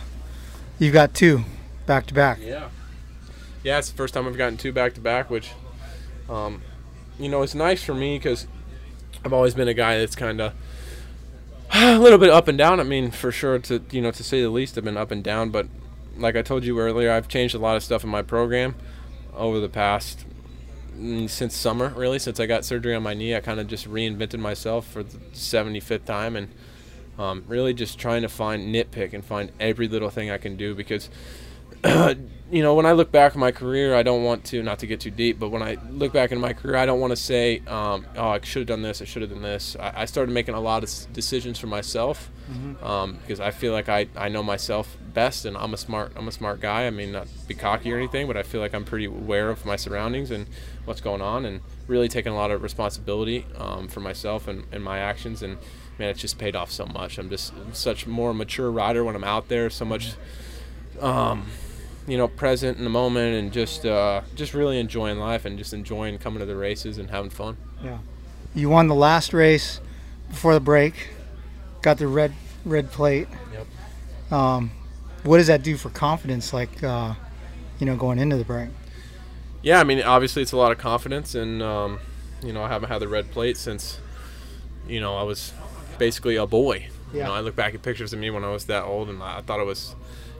you've got two back to back. Yeah. Yeah, it's the first time I've gotten two back to back, which, um, you know, it's nice for me because I've always been a guy that's kind of a little bit up and down. I mean, for sure, to you know, to say the least, I've been up and down. But like I told you earlier, I've changed a lot of stuff in my program over the past mm, since summer, really, since I got surgery on my knee. I kind of just reinvented myself for the 75th time and um, really just trying to find nitpick and find every little thing I can do because you know, when I look back on my career, I don't want to, not to get too deep, but when I look back in my career, I don't want to say, um, oh, I should have done this, I should have done this. I, I started making a lot of decisions for myself Mhm. um, because I feel like I, I know myself best and I'm a smart I'm a smart guy. I mean, not be cocky or anything, but I feel like I'm pretty aware of my surroundings and what's going on and really taking a lot of responsibility um, for myself and, and my actions. And man, it's just paid off so much. I'm just such more mature rider when I'm out there, so much um, you know, present in the moment and just uh, just really enjoying life and just enjoying coming to the races and having fun. Yeah. You won the last race before the break. Got the red red plate. Yep. Um, what does that do for confidence? Like, uh, you know, going into the break. Yeah, I mean, obviously it's a lot of confidence, and um, you know, I haven't had the red plate since you know I was basically a boy. You Yeah. know, I look back at pictures of me when I was that old, and I I thought I was,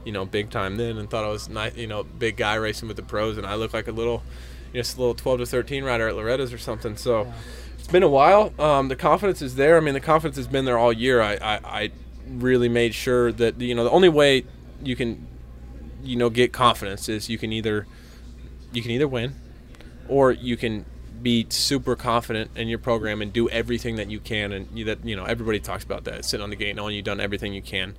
you know, big time then, and thought I was not, you know, big guy racing with the pros, and I look like a little, you know, just a little 12 to 13 rider at Loretta's or something. So it's been a while. Um, the confidence is there. I mean, the confidence has been there all year. I, I, I really made sure that you know the only way you can, you know, get confidence is you can either, you can either win, or you can be super confident in your program and do everything that you can and you, that you know everybody talks about that sitting on the gate knowing you've done everything you can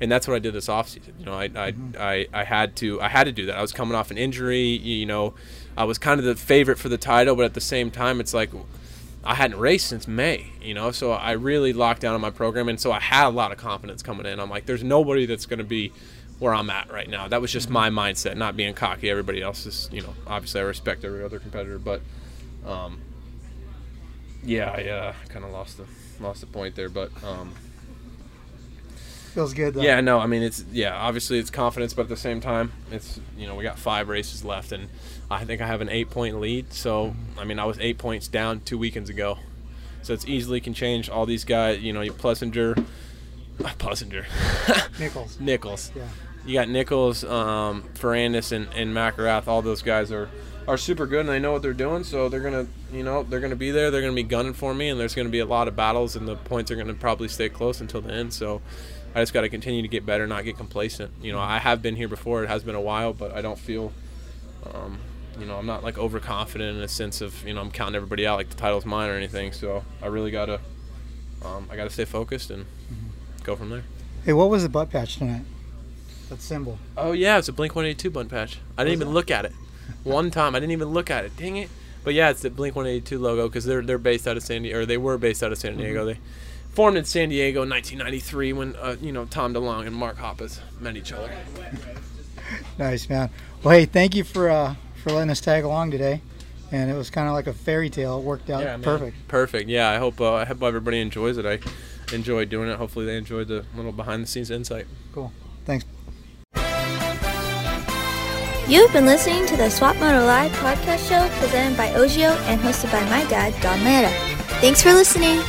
and that's what I did this offseason. You know, I, I, I, I had to I had to do that. I was coming off an injury. You know, I was kind of the favorite for the title, but at the same time, it's like I hadn't raced since May. You know, so I really locked down on my program, and so I had a lot of confidence coming in. I'm like, there's nobody that's going to be where I'm at right now. That was just my mindset, not being cocky. Everybody else is, you know, obviously I respect every other competitor, but um, yeah, I uh, kind of lost the lost the point there, but. Um, Feels good though. yeah, no, I mean it's yeah, obviously it's confidence, but at the same time, it's you know we got five races left, and I think I have an eight point lead. So I mean I was eight points down two weekends ago, So it's easily can change all these guys. You know, you Plessinger, uh, Plessinger, Nichols. Nichols. Yeah. You got Nichols, um, Ferrandis, and, and McElrath. All those guys are are super good and they know what they're doing. So they're gonna, you know, they're gonna be there. They're gonna be gunning for me, and there's gonna be a lot of battles, and the points are gonna probably stay close until the end. So I just got to continue to get better, not get complacent. You know, I have been here before. It has been a while, but I don't feel, um, you know, I'm not like overconfident in a sense of, you know, I'm counting everybody out like the title's mine or anything. So I really gotta, um, I gotta stay focused and go from there. Hey, what was the butt patch tonight? That symbol. Oh yeah, it's a Blink 182 butt patch. I didn't even it? look at it. One time, I didn't even look at it. Dang it! But yeah, it's the Blink 182 logo because they're they're based out of San Diego, or they were based out of San Diego. They formed in San Diego in 1993 when uh, you know Tom DeLonge and Mark Hoppus met each other. Nice man. Well, hey, thank you for uh, for letting us tag along today, and it was kind of like a fairy tale. It worked out Yeah, man. perfect. Perfect. Yeah, I hope uh, I hope everybody enjoys it. I enjoyed doing it. Hopefully, they enjoyed the little behind the scenes insight. Cool. Thanks. You've been listening to the Swap Moto Live podcast show presented by Ogio and hosted by my dad, Don Lera. Thanks for listening.